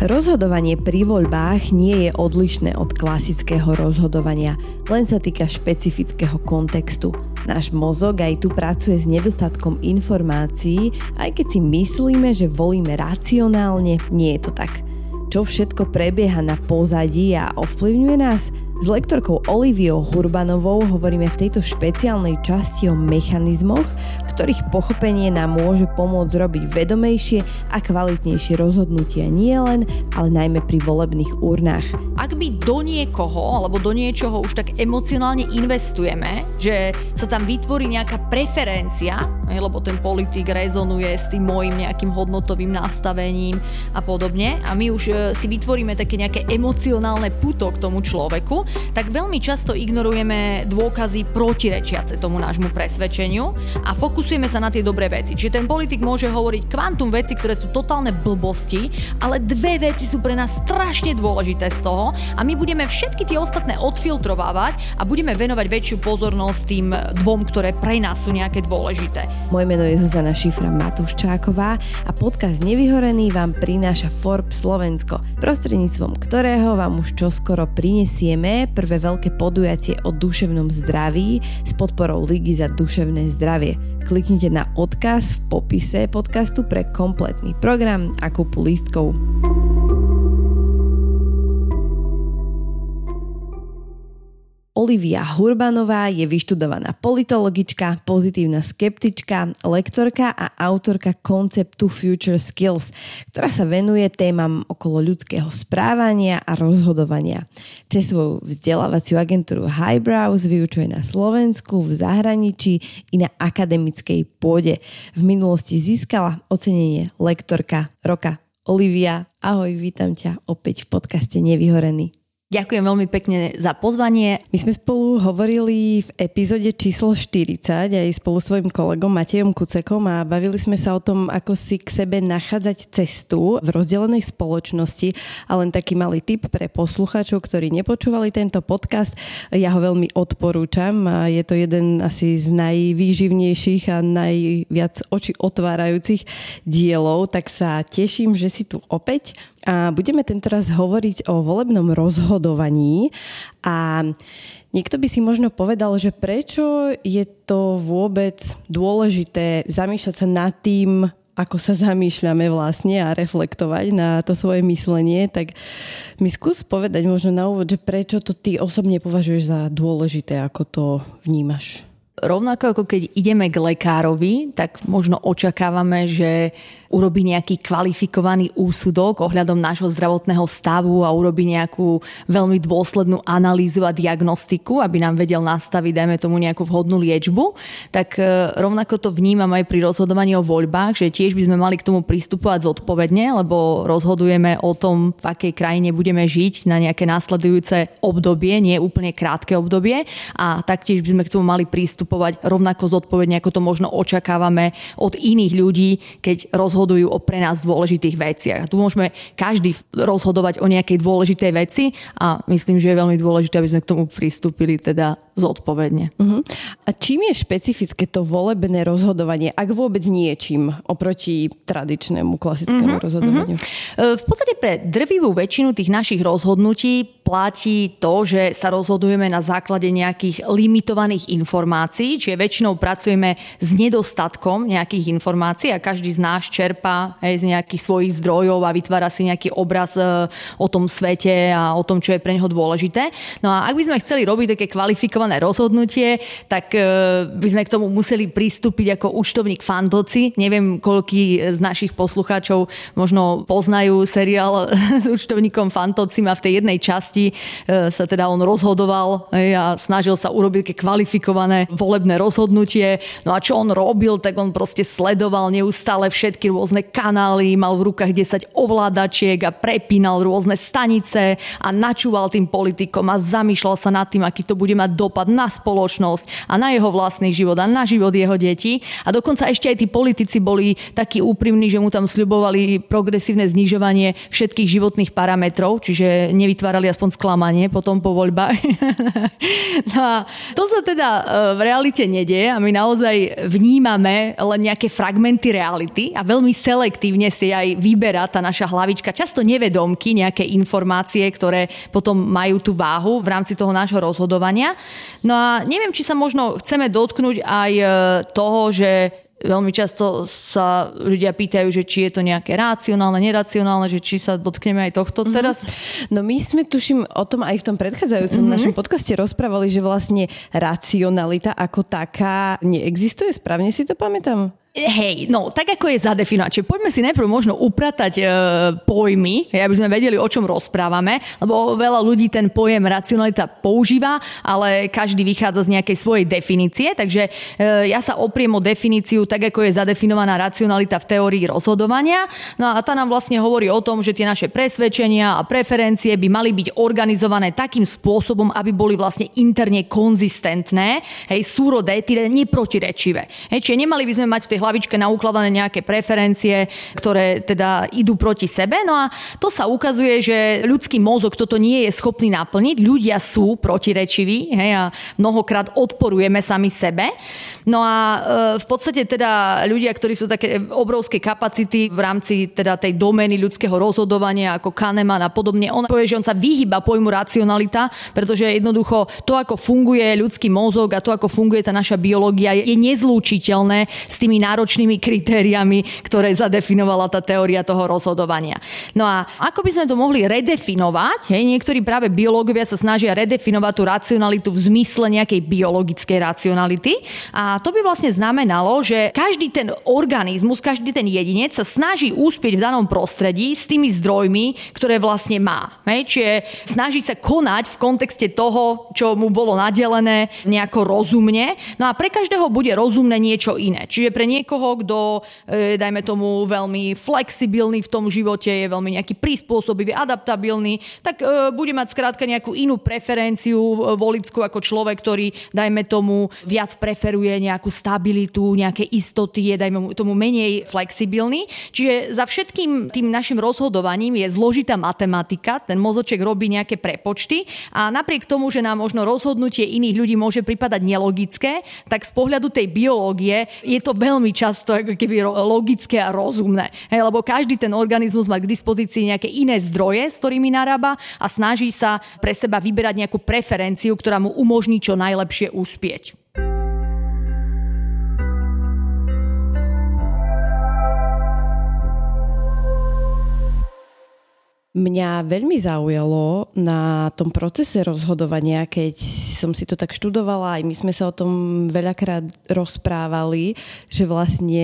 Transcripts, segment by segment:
Rozhodovanie pri voľbách nie je odlišné od klasického rozhodovania, len sa týka špecifického kontextu. Náš mozog aj tu pracuje s nedostatkom informácií, aj keď si myslíme, že volíme racionálne, nie je to tak. Čo všetko prebieha na pozadí a ovplyvňuje nás? S lektorkou Oliviou Hurbanovou hovoríme v tejto špeciálnej časti o mechanizmoch, ktorých pochopenie nám môže pomôcť robiť vedomejšie a kvalitnejšie rozhodnutia nielen, ale najmä pri volebných urnách. Ak my do niekoho alebo do niečoho už tak emocionálne investujeme, že sa tam vytvorí nejaká preferencia, lebo ten politik rezonuje s tým môjim nejakým hodnotovým nastavením a podobne a my už e, si vytvoríme také nejaké emocionálne puto k tomu človeku, tak veľmi často ignorujeme dôkazy protirečiace tomu nášmu presvedčeniu a fokusujeme sa na tie dobré veci. Čiže ten politik môže hovoriť kvantum veci, ktoré sú totálne blbosti, ale dve veci sú pre nás strašne dôležité z toho a my budeme všetky tie ostatné odfiltrovávať a budeme venovať väčšiu pozornosť tým dvom, ktoré pre nás sú nejaké dôležité. Moje meno je Zuzana Šifra Matuščáková a podcast Nevyhorený vám prináša Forbes Slovensko, prostredníctvom ktorého vám už čoskoro prinesieme prvé veľké podujatie o duševnom zdraví s podporou Ligy za duševné zdravie. Kliknite na odkaz v popise podcastu pre kompletný program a kúpu lístkov. Olivia Hurbanová je vyštudovaná politologička, pozitívna skeptička, lektorka a autorka konceptu Future Skills, ktorá sa venuje témam okolo ľudského správania a rozhodovania. Cez svoju vzdelávaciu agentúru Highbrows vyučuje na Slovensku, v zahraničí i na akademickej pôde. V minulosti získala ocenenie lektorka roka. Olivia, ahoj, vítam ťa opäť v podcaste Nevyhorený. Ďakujem veľmi pekne za pozvanie. My sme spolu hovorili v epizóde číslo 40 aj spolu svojim kolegom Matejom Kucekom a bavili sme sa o tom, ako si k sebe nachádzať cestu v rozdelenej spoločnosti a len taký malý tip pre poslucháčov, ktorí nepočúvali tento podcast. Ja ho veľmi odporúčam. Je to jeden asi z najvýživnejších a najviac oči otvárajúcich dielov, tak sa teším, že si tu opäť a budeme tentoraz hovoriť o volebnom rozhodovaní a niekto by si možno povedal, že prečo je to vôbec dôležité zamýšľať sa nad tým, ako sa zamýšľame vlastne a reflektovať na to svoje myslenie, tak mi skús povedať možno na úvod, že prečo to ty osobne považuješ za dôležité, ako to vnímaš. Rovnako ako keď ideme k lekárovi, tak možno očakávame, že urobí nejaký kvalifikovaný úsudok ohľadom nášho zdravotného stavu a urobí nejakú veľmi dôslednú analýzu a diagnostiku, aby nám vedel nastaviť, dajme tomu nejakú vhodnú liečbu, tak e, rovnako to vnímam aj pri rozhodovaní o voľbách, že tiež by sme mali k tomu pristupovať zodpovedne, lebo rozhodujeme o tom, v akej krajine budeme žiť na nejaké následujúce obdobie, nie úplne krátke obdobie. A taktiež by sme k tomu mali pristupovať rovnako zodpovedne, ako to možno očakávame od iných ľudí, keď rozhodujeme rozhodujú o pre nás dôležitých veciach. Tu môžeme každý rozhodovať o nejakej dôležitej veci a myslím, že je veľmi dôležité, aby sme k tomu pristúpili teda zodpovedne. Uh-huh. A čím je špecifické to volebné rozhodovanie, ak vôbec niečím oproti tradičnému klasickému uh-huh. rozhodovaniu? Uh-huh. V podstate pre drvivú väčšinu tých našich rozhodnutí platí to, že sa rozhodujeme na základe nejakých limitovaných informácií, čiže väčšinou pracujeme s nedostatkom nejakých informácií a každý z nás čerpa hej, z nejakých svojich zdrojov a vytvára si nejaký obraz e, o tom svete a o tom, čo je pre neho dôležité. No a ak by sme chceli robiť také kvalifikované správne rozhodnutie, tak e, by sme k tomu museli pristúpiť ako účtovník Fantoci. Neviem, koľký z našich poslucháčov možno poznajú seriál s účtovníkom Fantocim a v tej jednej časti e, sa teda on rozhodoval a snažil sa urobiť kvalifikované volebné rozhodnutie. No a čo on robil, tak on proste sledoval neustále všetky rôzne kanály, mal v rukách 10 ovládačiek a prepínal rôzne stanice a načúval tým politikom a zamýšľal sa nad tým, aký to bude mať dopad dopad na spoločnosť a na jeho vlastný život a na život jeho detí. A dokonca ešte aj tí politici boli takí úprimní, že mu tam sľubovali progresívne znižovanie všetkých životných parametrov, čiže nevytvárali aspoň sklamanie potom po voľbách. no a to sa teda e, v realite nedieje a my naozaj vnímame len nejaké fragmenty reality a veľmi selektívne si aj vyberá tá naša hlavička, často nevedomky, nejaké informácie, ktoré potom majú tú váhu v rámci toho nášho rozhodovania. No a neviem, či sa možno chceme dotknúť aj e, toho, že Veľmi často sa ľudia pýtajú, že či je to nejaké racionálne, neracionálne, že či sa dotkneme aj tohto mm-hmm. teraz. No my sme, tuším, o tom aj v tom predchádzajúcom mm-hmm. našom podcaste rozprávali, že vlastne racionalita ako taká neexistuje. Správne si to pamätám? Hej, no tak ako je zadefinované. Čiže poďme si najprv možno upratať e, pojmy, aby sme vedeli, o čom rozprávame, lebo veľa ľudí ten pojem racionalita používa, ale každý vychádza z nejakej svojej definície, takže e, ja sa opriem o definíciu tak, ako je zadefinovaná racionalita v teórii rozhodovania. No a tá nám vlastne hovorí o tom, že tie naše presvedčenia a preferencie by mali byť organizované takým spôsobom, aby boli vlastne interne konzistentné, hej, súrodé, teda neprotirečivé. Hej, čiže nemali by sme mať v tej hlavičke naukladané nejaké preferencie, ktoré teda idú proti sebe. No a to sa ukazuje, že ľudský mozog toto nie je schopný naplniť. Ľudia sú protirečiví hej, a mnohokrát odporujeme sami sebe. No a e, v podstate teda ľudia, ktorí sú také obrovské kapacity v rámci teda tej domény ľudského rozhodovania ako Kahneman a podobne, on povie, že on sa vyhyba pojmu racionalita, pretože jednoducho to, ako funguje ľudský mozog a to, ako funguje tá naša biológia, je nezlúčiteľné s tými náročnými kritériami, ktoré zadefinovala tá teória toho rozhodovania. No a ako by sme to mohli redefinovať? Hej, niektorí práve biológovia sa snažia redefinovať tú racionalitu v zmysle nejakej biologickej racionality. A to by vlastne znamenalo, že každý ten organizmus, každý ten jedinec sa snaží úspieť v danom prostredí s tými zdrojmi, ktoré vlastne má. Hej, čiže snaží sa konať v kontexte toho, čo mu bolo nadelené nejako rozumne. No a pre každého bude rozumné niečo iné. Čiže pre niekoho, kto, e, dajme tomu, veľmi flexibilný v tom živote, je veľmi nejaký prispôsobivý, adaptabilný, tak e, bude mať skrátka nejakú inú preferenciu e, volickú ako človek, ktorý, dajme tomu, viac preferuje nejakú stabilitu, nejaké istoty, je, dajme tomu, menej flexibilný. Čiže za všetkým tým našim rozhodovaním je zložitá matematika, ten mozoček robí nejaké prepočty a napriek tomu, že nám možno rozhodnutie iných ľudí môže pripadať nelogické, tak z pohľadu tej biológie je to veľmi veľmi často ako keby logické a rozumné. Hej, lebo každý ten organizmus má k dispozícii nejaké iné zdroje, s ktorými narába a snaží sa pre seba vyberať nejakú preferenciu, ktorá mu umožní čo najlepšie uspieť. Mňa veľmi zaujalo na tom procese rozhodovania, keď som si to tak študovala, aj my sme sa o tom veľakrát rozprávali, že vlastne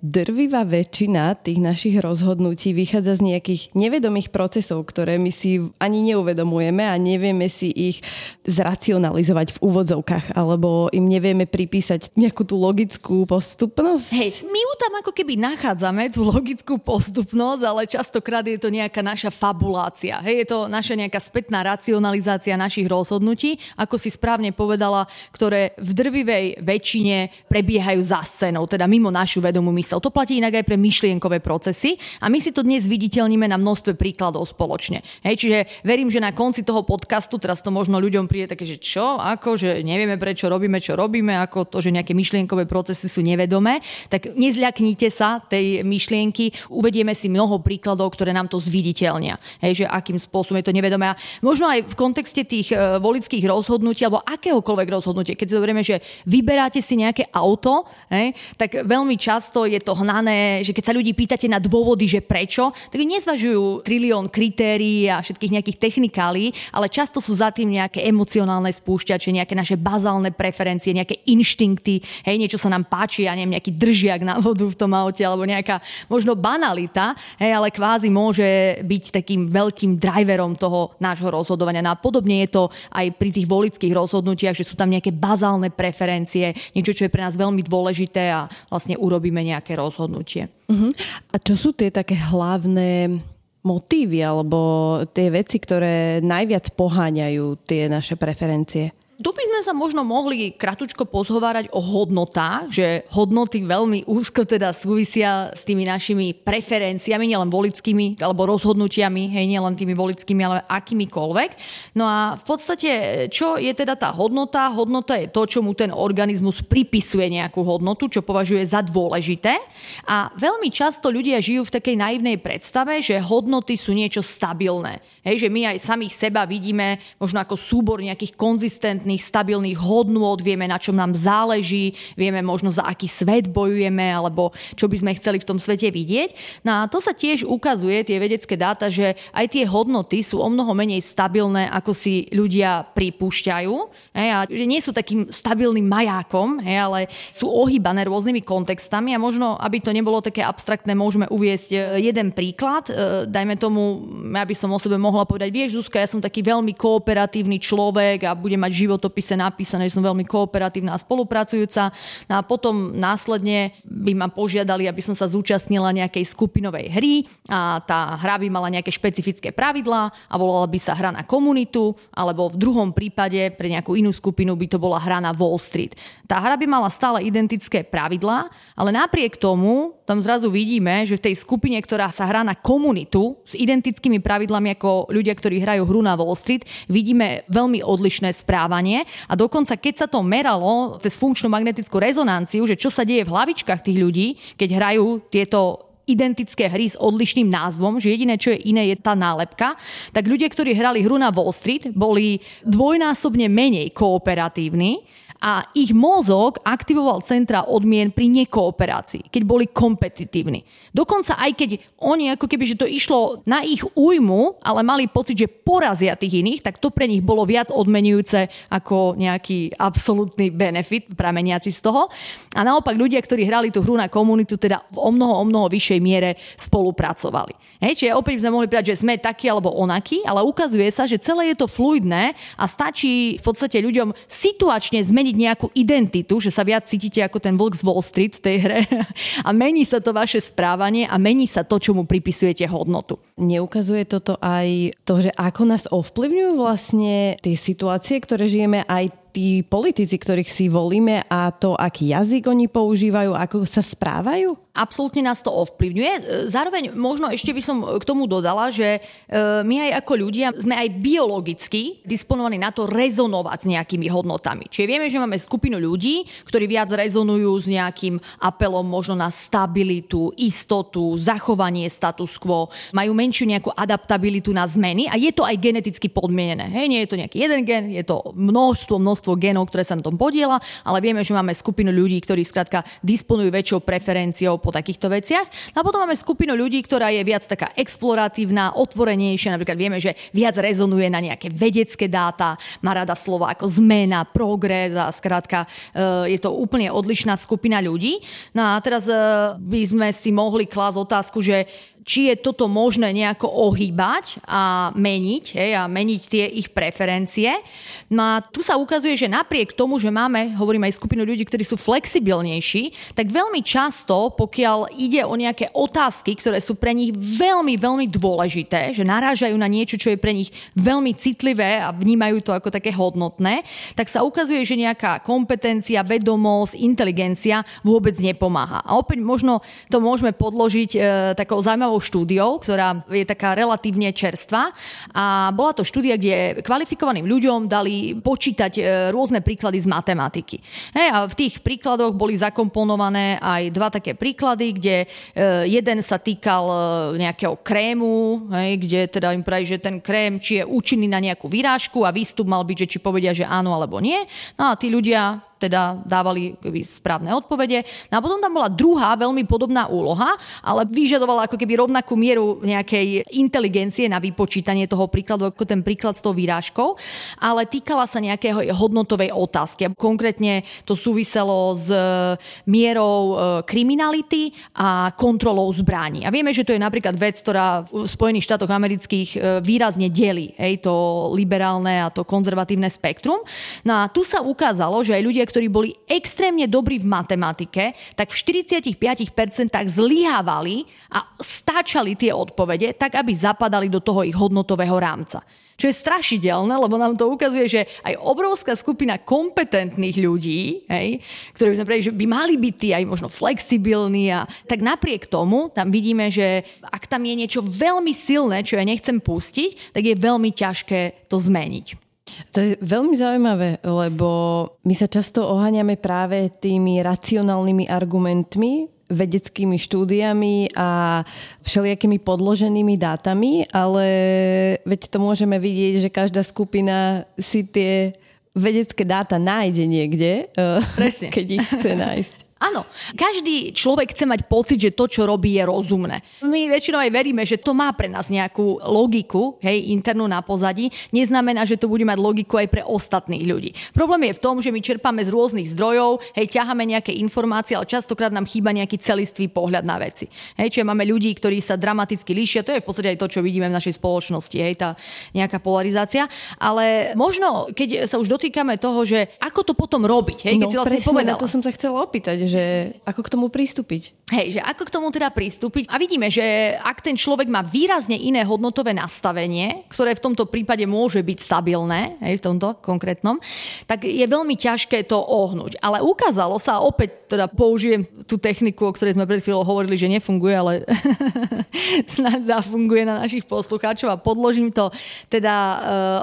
drvivá väčšina tých našich rozhodnutí vychádza z nejakých nevedomých procesov, ktoré my si ani neuvedomujeme a nevieme si ich zracionalizovať v úvodzovkách, alebo im nevieme pripísať nejakú tú logickú postupnosť. Hej, my ju tam ako keby nachádzame, tú logickú postupnosť, ale častokrát je to nejaká naša fabulácia. Hej, je to naša nejaká spätná racionalizácia našich rozhodnutí, ako si správne povedala, ktoré v drvivej väčšine prebiehajú za scénou, teda mimo našu vedomú mysel. To platí inak aj pre myšlienkové procesy a my si to dnes viditeľníme na množstve príkladov spoločne. Hej, čiže verím, že na konci toho podcastu, teraz to možno ľuďom príde také, že čo, ako, že nevieme prečo robíme, čo robíme, ako to, že nejaké myšlienkové procesy sú nevedomé, tak nezľaknite sa tej myšlienky, uvedieme si mnoho príkladov, ktoré nám to zviditeľne správania. Hej, že akým spôsobom je to nevedomé. A možno aj v kontexte tých e, volických rozhodnutí alebo akéhokoľvek rozhodnutia, keď si zoberieme, že vyberáte si nejaké auto, hej, tak veľmi často je to hnané, že keď sa ľudí pýtate na dôvody, že prečo, tak nezvažujú trilión kritérií a všetkých nejakých technikálí, ale často sú za tým nejaké emocionálne spúšťače, nejaké naše bazálne preferencie, nejaké inštinkty, hej, niečo sa nám páči, ja neviem, nejaký držiak na vodu v tom aute, alebo nejaká možno banalita, hej, ale kvázi môže byť takým veľkým driverom toho nášho rozhodovania. No a podobne je to aj pri tých volických rozhodnutiach, že sú tam nejaké bazálne preferencie, niečo, čo je pre nás veľmi dôležité a vlastne urobíme nejaké rozhodnutie. Uh-huh. A čo sú tie také hlavné motívy alebo tie veci, ktoré najviac poháňajú tie naše preferencie? Tu by sme sa možno mohli kratučko pozhovárať o hodnotách, že hodnoty veľmi úzko teda súvisia s tými našimi preferenciami, nielen volickými alebo rozhodnutiami, hej, nielen tými volickými, ale akýmikoľvek. No a v podstate, čo je teda tá hodnota? Hodnota je to, čo mu ten organizmus pripisuje nejakú hodnotu, čo považuje za dôležité. A veľmi často ľudia žijú v takej naivnej predstave, že hodnoty sú niečo stabilné. Hej, že my aj samých seba vidíme možno ako súbor nejakých konzistentných konzistentných, stabilných hodnôt, vieme, na čom nám záleží, vieme možno za aký svet bojujeme, alebo čo by sme chceli v tom svete vidieť. No a to sa tiež ukazuje, tie vedecké dáta, že aj tie hodnoty sú o mnoho menej stabilné, ako si ľudia pripúšťajú. Hej, a že nie sú takým stabilným majákom, hej, ale sú ohýbané rôznymi kontextami a možno, aby to nebolo také abstraktné, môžeme uviesť e, jeden príklad. E, dajme tomu, ja by som o sebe mohla povedať, vieš, Zuzka, ja som taký veľmi kooperatívny človek a budem mať život životopise napísané, že som veľmi kooperatívna a spolupracujúca. No a potom následne by ma požiadali, aby som sa zúčastnila nejakej skupinovej hry a tá hra by mala nejaké špecifické pravidlá a volala by sa hra na komunitu, alebo v druhom prípade pre nejakú inú skupinu by to bola hra na Wall Street. Tá hra by mala stále identické pravidlá, ale napriek tomu tam zrazu vidíme, že v tej skupine, ktorá sa hrá na komunitu s identickými pravidlami ako ľudia, ktorí hrajú hru na Wall Street, vidíme veľmi odlišné správanie. A dokonca keď sa to meralo cez funkčnú magnetickú rezonanciu, že čo sa deje v hlavičkách tých ľudí, keď hrajú tieto identické hry s odlišným názvom, že jediné, čo je iné, je tá nálepka, tak ľudia, ktorí hrali hru na Wall Street, boli dvojnásobne menej kooperatívni a ich mozog aktivoval centra odmien pri nekooperácii, keď boli kompetitívni. Dokonca aj keď oni ako keby, že to išlo na ich újmu, ale mali pocit, že porazia tých iných, tak to pre nich bolo viac odmenujúce ako nejaký absolútny benefit prameniaci z toho. A naopak ľudia, ktorí hrali tú hru na komunitu, teda v o mnoho, o mnoho vyššej miere spolupracovali. Hej, čiže opäť sme mohli povedať, že sme takí alebo onakí, ale ukazuje sa, že celé je to fluidné a stačí v podstate ľuďom situačne zmeniť vytvoriť nejakú identitu, že sa viac cítite ako ten vlk z Wall Street v tej hre a mení sa to vaše správanie a mení sa to, čo mu pripisujete hodnotu. Neukazuje toto aj to, že ako nás ovplyvňujú vlastne tie situácie, ktoré žijeme aj tí politici, ktorých si volíme a to, aký jazyk oni používajú, ako sa správajú? Absolútne nás to ovplyvňuje. E, zároveň možno ešte by som k tomu dodala, že e, my aj ako ľudia sme aj biologicky disponovaní na to rezonovať s nejakými hodnotami. Čiže vieme, že máme skupinu ľudí, ktorí viac rezonujú s nejakým apelom možno na stabilitu, istotu, zachovanie status quo, majú menšiu nejakú adaptabilitu na zmeny a je to aj geneticky podmienené. Hej, nie je to nejaký jeden gen, je to množstvo, množstvo množstvo genov, ktoré sa na tom podiela, ale vieme, že máme skupinu ľudí, ktorí skrátka disponujú väčšou preferenciou po takýchto veciach. No a potom máme skupinu ľudí, ktorá je viac taká exploratívna, otvorenejšia. Napríklad vieme, že viac rezonuje na nejaké vedecké dáta, má rada slova ako zmena, progres a skrátka e, je to úplne odlišná skupina ľudí. No a teraz e, by sme si mohli klásť otázku, že či je toto možné nejako ohýbať a meniť, hej, a meniť tie ich preferencie. No a tu sa ukazuje, že napriek tomu, že máme, hovorím aj skupinu ľudí, ktorí sú flexibilnejší, tak veľmi často, pokiaľ ide o nejaké otázky, ktoré sú pre nich veľmi, veľmi dôležité, že narážajú na niečo, čo je pre nich veľmi citlivé a vnímajú to ako také hodnotné, tak sa ukazuje, že nejaká kompetencia, vedomosť, inteligencia vôbec nepomáha. A opäť možno to môžeme podložiť e, takou zaujímavou zaujímavou štúdiou, ktorá je taká relatívne čerstvá. A bola to štúdia, kde kvalifikovaným ľuďom dali počítať e, rôzne príklady z matematiky. Hej, a v tých príkladoch boli zakomponované aj dva také príklady, kde e, jeden sa týkal e, nejakého krému, hej, kde teda im praví, že ten krém, či je účinný na nejakú vyrážku a výstup mal byť, že či povedia, že áno alebo nie. No a tí ľudia teda dávali správne odpovede. No a potom tam bola druhá veľmi podobná úloha, ale vyžadovala ako keby rovnakú mieru nejakej inteligencie na vypočítanie toho príkladu, ako ten príklad s tou výrážkou, ale týkala sa nejakého hodnotovej otázky. Konkrétne to súviselo s e, mierou e, kriminality a kontrolou zbraní. A vieme, že to je napríklad vec, ktorá v Spojených štátoch amerických e, výrazne delí to liberálne a to konzervatívne spektrum. No a tu sa ukázalo, že aj ľudia, ľudia, ktorí boli extrémne dobrí v matematike, tak v 45% zlyhávali a stáčali tie odpovede tak, aby zapadali do toho ich hodnotového rámca. Čo je strašidelné, lebo nám to ukazuje, že aj obrovská skupina kompetentných ľudí, hej, ktorí by sme povedali, že by mali byť tí aj možno flexibilní a tak napriek tomu tam vidíme, že ak tam je niečo veľmi silné, čo ja nechcem pustiť, tak je veľmi ťažké to zmeniť. To je veľmi zaujímavé, lebo my sa často oháňame práve tými racionálnymi argumentmi, vedeckými štúdiami a všelijakými podloženými dátami, ale veď to môžeme vidieť, že každá skupina si tie vedecké dáta nájde niekde, eh, Presne. keď ich chce nájsť. Áno, každý človek chce mať pocit, že to, čo robí, je rozumné. My väčšinou aj veríme, že to má pre nás nejakú logiku, hej, internú na pozadí. Neznamená, že to bude mať logiku aj pre ostatných ľudí. Problém je v tom, že my čerpáme z rôznych zdrojov, hej, ťaháme nejaké informácie, ale častokrát nám chýba nejaký celistvý pohľad na veci. Hej, čiže máme ľudí, ktorí sa dramaticky líšia, to je v podstate aj to, čo vidíme v našej spoločnosti, hej, tá nejaká polarizácia. Ale možno, keď sa už dotýkame toho, že ako to potom robiť, hej, keď no, si vlastne povedala. to som sa chcela opýtať, že ako k tomu pristúpiť? Hej, že ako k tomu teda pristúpiť? A vidíme, že ak ten človek má výrazne iné hodnotové nastavenie, ktoré v tomto prípade môže byť stabilné, hej, v tomto konkrétnom, tak je veľmi ťažké to ohnúť. Ale ukázalo sa, opäť teda použijem tú techniku, o ktorej sme pred chvíľou hovorili, že nefunguje, ale snáď zafunguje na našich poslucháčov a podložím to teda uh,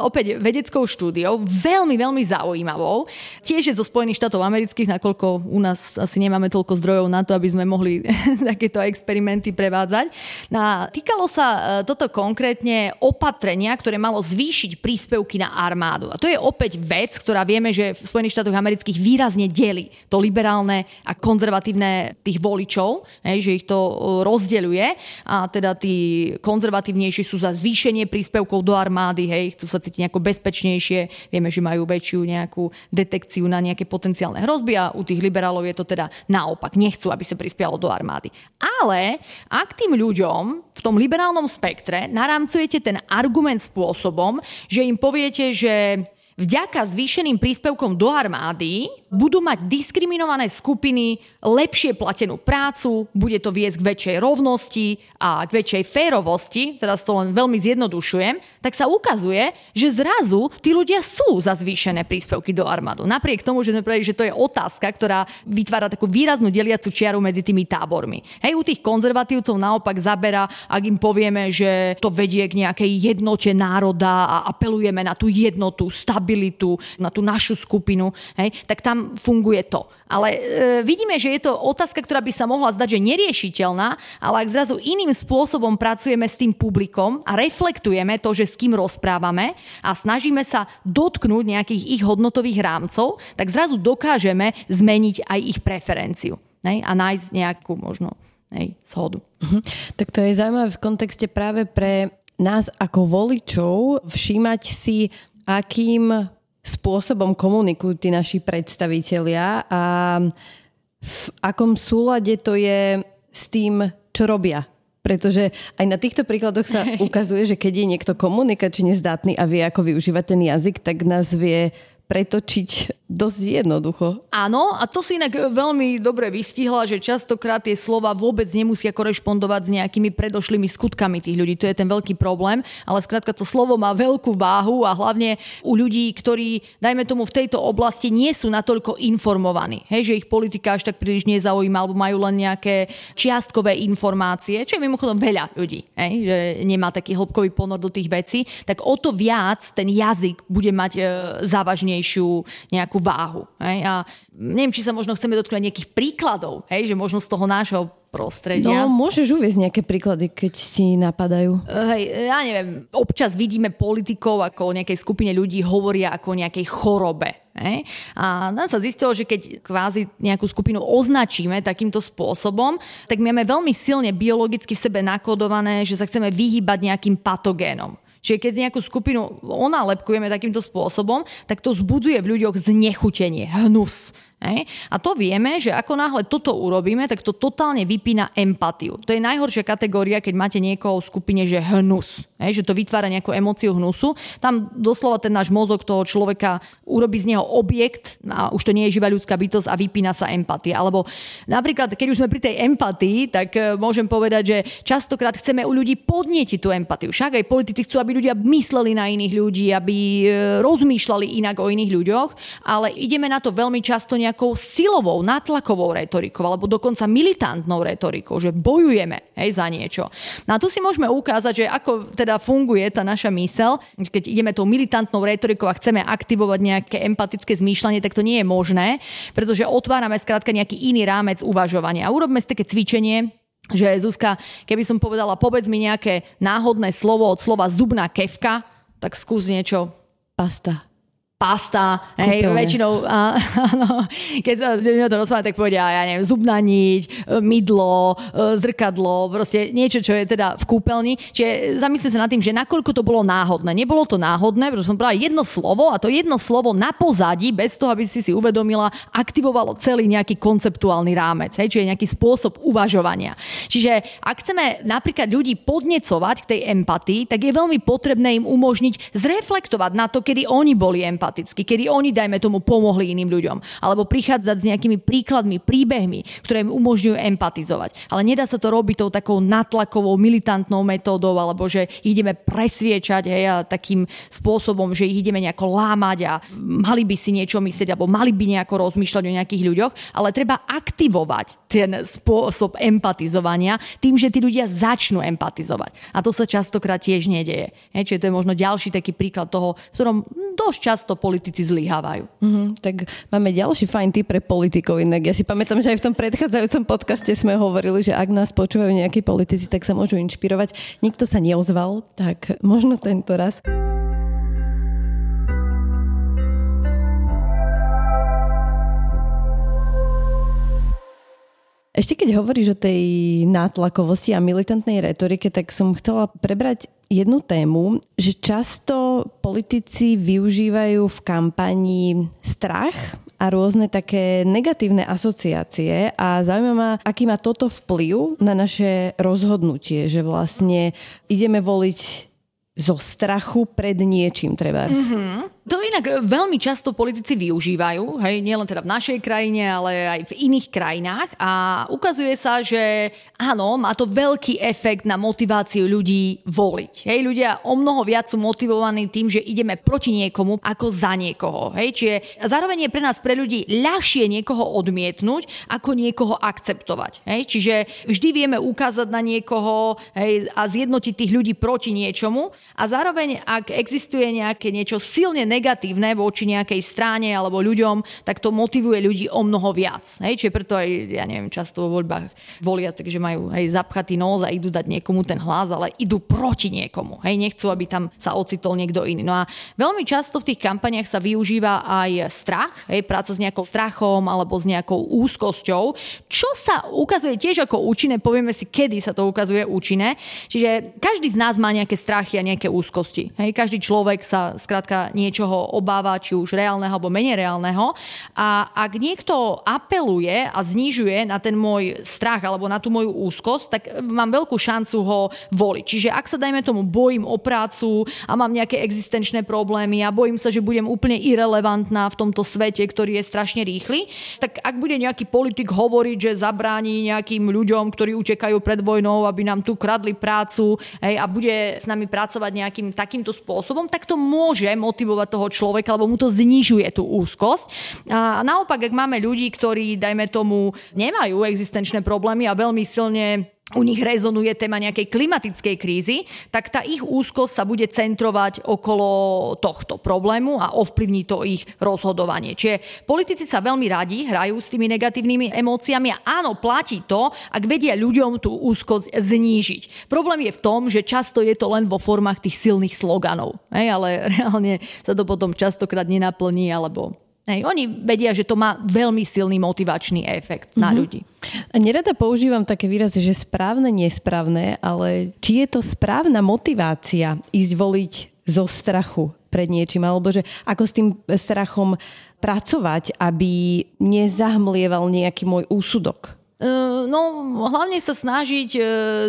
opäť vedeckou štúdiou, veľmi, veľmi zaujímavou. Tiež je zo Spojených štátov amerických, nakoľko u nás asi nemáme toľko zdrojov na to, aby sme mohli takéto experimenty prevádzať. No týkalo sa e, toto konkrétne opatrenia, ktoré malo zvýšiť príspevky na armádu. A to je opäť vec, ktorá vieme, že v Spojených štátoch amerických výrazne delí to liberálne a konzervatívne tých voličov, že ich to e, rozdeľuje a teda tí konzervatívnejší sú za zvýšenie príspevkov do armády, hej, chcú sa cítiť nejako bezpečnejšie, vieme, že majú väčšiu nejakú detekciu na nejaké potenciálne hrozby a u tých liberálov je to teda naopak, nechcú, aby sa prispialo do armády. Ale ak tým ľuďom v tom liberálnom spektre narámcujete ten argument spôsobom, že im poviete, že vďaka zvýšeným príspevkom do armády budú mať diskriminované skupiny lepšie platenú prácu, bude to viesť k väčšej rovnosti a k väčšej férovosti, teraz to len veľmi zjednodušujem, tak sa ukazuje, že zrazu tí ľudia sú za zvýšené príspevky do armádu. Napriek tomu, že sme povedali, že to je otázka, ktorá vytvára takú výraznú deliacu čiaru medzi tými tábormi. Hej, u tých konzervatívcov naopak zabera, ak im povieme, že to vedie k nejakej jednote národa a apelujeme na tú jednotu, stabilitu, na tú našu skupinu, hej, tak tam funguje to. Ale e, vidíme, že je to otázka, ktorá by sa mohla zdať, že neriešiteľná, ale ak zrazu iným spôsobom pracujeme s tým publikom a reflektujeme to, že s kým rozprávame a snažíme sa dotknúť nejakých ich hodnotových rámcov, tak zrazu dokážeme zmeniť aj ich preferenciu ne? a nájsť nejakú možno hej, shodu. Uh-huh. Tak to je zaujímavé v kontexte práve pre nás ako voličov všímať si, akým spôsobom komunikujú tí naši predstavitelia a v akom súlade to je s tým, čo robia. Pretože aj na týchto príkladoch sa ukazuje, že keď je niekto komunikačne zdatný a vie, ako využívať ten jazyk, tak nás vie pretočiť dosť jednoducho. Áno, a to si inak veľmi dobre vystihla, že častokrát tie slova vôbec nemusia korešpondovať s nejakými predošlými skutkami tých ľudí. To je ten veľký problém, ale skrátka to slovo má veľkú váhu a hlavne u ľudí, ktorí, dajme tomu, v tejto oblasti nie sú natoľko informovaní. Hej, že ich politika až tak príliš nezaujíma, alebo majú len nejaké čiastkové informácie, čo je mimochodom veľa ľudí, hej, že nemá taký hĺbkový ponor do tých vecí, tak o to viac ten jazyk bude mať e, závažnejší silnejšiu nejakú váhu. Hej? A neviem, či sa možno chceme dotknúť nejakých príkladov, hej? že možno z toho nášho prostredia. No, môžeš uvieť nejaké príklady, keď ti napadajú. Hej, ja neviem, občas vidíme politikov ako o nejakej skupine ľudí hovoria ako o nejakej chorobe. Hej? A nám sa zistilo, že keď kvázi nejakú skupinu označíme takýmto spôsobom, tak máme veľmi silne biologicky v sebe nakodované, že sa chceme vyhýbať nejakým patogénom. Čiže keď nejakú skupinu onálepkujeme takýmto spôsobom, tak to zbudzuje v ľuďoch znechutenie, hnus. Hej? A to vieme, že ako náhle toto urobíme, tak to totálne vypína empatiu. To je najhoršia kategória, keď máte niekoho v skupine, že hnus. Hej? Že to vytvára nejakú emóciu hnusu. Tam doslova ten náš mozog toho človeka urobí z neho objekt a už to nie je živá ľudská bytosť a vypína sa empatia. Alebo napríklad, keď už sme pri tej empatii, tak e, môžem povedať, že častokrát chceme u ľudí podnietiť tú empatiu. Však aj politici chcú, aby ľudia mysleli na iných ľudí, aby e, rozmýšľali inak o iných ľuďoch, ale ideme na to veľmi často nejak nejakou silovou, natlakovou retorikou alebo dokonca militantnou retorikou, že bojujeme hej, za niečo. No a tu si môžeme ukázať, že ako teda funguje tá naša mysel, keď ideme tou militantnou retorikou a chceme aktivovať nejaké empatické zmýšľanie, tak to nie je možné, pretože otvárame skrátka nejaký iný rámec uvažovania. A urobme si také cvičenie, že Zuzka, keby som povedala, povedz mi nejaké náhodné slovo od slova zubná kevka, tak skús niečo. Pasta pasta, hej, väčšinou, áno, keď sa to rozprávajú, tak povedia, ja neviem, zubná niť, e, mydlo, e, zrkadlo, proste niečo, čo je teda v kúpeľni. Čiže zamyslite sa nad tým, že nakoľko to bolo náhodné. Nebolo to náhodné, pretože som povedala jedno slovo a to jedno slovo na pozadí, bez toho, aby si si uvedomila, aktivovalo celý nejaký konceptuálny rámec, hej, čiže nejaký spôsob uvažovania. Čiže ak chceme napríklad ľudí podnecovať k tej empatii, tak je veľmi potrebné im umožniť zreflektovať na to, kedy oni boli empati empaticky, kedy oni, dajme tomu, pomohli iným ľuďom. Alebo prichádzať s nejakými príkladmi, príbehmi, ktoré im umožňujú empatizovať. Ale nedá sa to robiť tou takou natlakovou, militantnou metódou, alebo že ich ideme presviečať hej, a takým spôsobom, že ich ideme nejako lámať a mali by si niečo myslieť, alebo mali by nejako rozmýšľať o nejakých ľuďoch, ale treba aktivovať ten spôsob empatizovania tým, že tí ľudia začnú empatizovať. A to sa častokrát tiež nedeje. Hej, čiže to je možno ďalší taký príklad toho, v ktorom dosť často politici zlyhávajú. Mm-hmm, tak máme ďalší fajn tip pre politikov inak. Ja si pamätám, že aj v tom predchádzajúcom podcaste sme hovorili, že ak nás počúvajú nejakí politici, tak sa môžu inšpirovať. Nikto sa neozval, tak možno tento raz. Ešte keď hovoríš o tej nátlakovosti a militantnej retorike, tak som chcela prebrať jednu tému, že často politici využívajú v kampani strach a rôzne také negatívne asociácie a zaujíma ma, aký má toto vplyv na naše rozhodnutie, že vlastne ideme voliť zo strachu pred niečím, treba. Mm-hmm. To inak veľmi často politici využívajú, hej, nielen teda v našej krajine, ale aj v iných krajinách a ukazuje sa, že áno, má to veľký efekt na motiváciu ľudí voliť. Hej, ľudia o mnoho viac sú motivovaní tým, že ideme proti niekomu ako za niekoho. Hej, čiže zároveň je pre nás, pre ľudí, ľahšie niekoho odmietnúť, ako niekoho akceptovať. Hej, čiže vždy vieme ukázať na niekoho hej, a zjednotiť tých ľudí proti niečomu a zároveň, ak existuje nejaké niečo silne negatívne voči nejakej strane alebo ľuďom, tak to motivuje ľudí o mnoho viac. Hej? Čiže preto aj, ja neviem, často vo voľbách volia, takže majú aj zapchatý nos a idú dať niekomu ten hlas, ale idú proti niekomu. Hej? Nechcú, aby tam sa ocitol niekto iný. No a veľmi často v tých kampaniach sa využíva aj strach, hej? práca s nejakou strachom alebo s nejakou úzkosťou, čo sa ukazuje tiež ako účinné, povieme si, kedy sa to ukazuje účinné. Čiže každý z nás má nejaké strachy a nejaké úzkosti. Hej? Každý človek sa skrátka niečo niečoho obáva, či už reálneho alebo menej reálneho. A ak niekto apeluje a znižuje na ten môj strach alebo na tú moju úzkosť, tak mám veľkú šancu ho voliť. Čiže ak sa dajme tomu bojím o prácu a mám nejaké existenčné problémy a bojím sa, že budem úplne irrelevantná v tomto svete, ktorý je strašne rýchly, tak ak bude nejaký politik hovoriť, že zabráni nejakým ľuďom, ktorí utekajú pred vojnou, aby nám tu kradli prácu hej, a bude s nami pracovať nejakým takýmto spôsobom, tak to môže motivovať toho človeka, lebo mu to znižuje tú úzkosť. A naopak, ak máme ľudí, ktorí, dajme tomu, nemajú existenčné problémy a veľmi silne u nich rezonuje téma nejakej klimatickej krízy, tak tá ich úzkosť sa bude centrovať okolo tohto problému a ovplyvní to ich rozhodovanie. Čiže politici sa veľmi radi hrajú s tými negatívnymi emóciami a áno, platí to, ak vedia ľuďom tú úzkosť znížiť. Problém je v tom, že často je to len vo formách tých silných sloganov, hej, ale reálne sa to potom častokrát nenaplní alebo Hej, oni vedia, že to má veľmi silný motivačný efekt na mm-hmm. ľudí. A nerada používam také výrazy, že správne, nesprávne, ale či je to správna motivácia ísť voliť zo strachu pred niečím, alebo že ako s tým strachom pracovať, aby nezahmlieval nejaký môj úsudok. Ehm, no, hlavne sa snažiť e,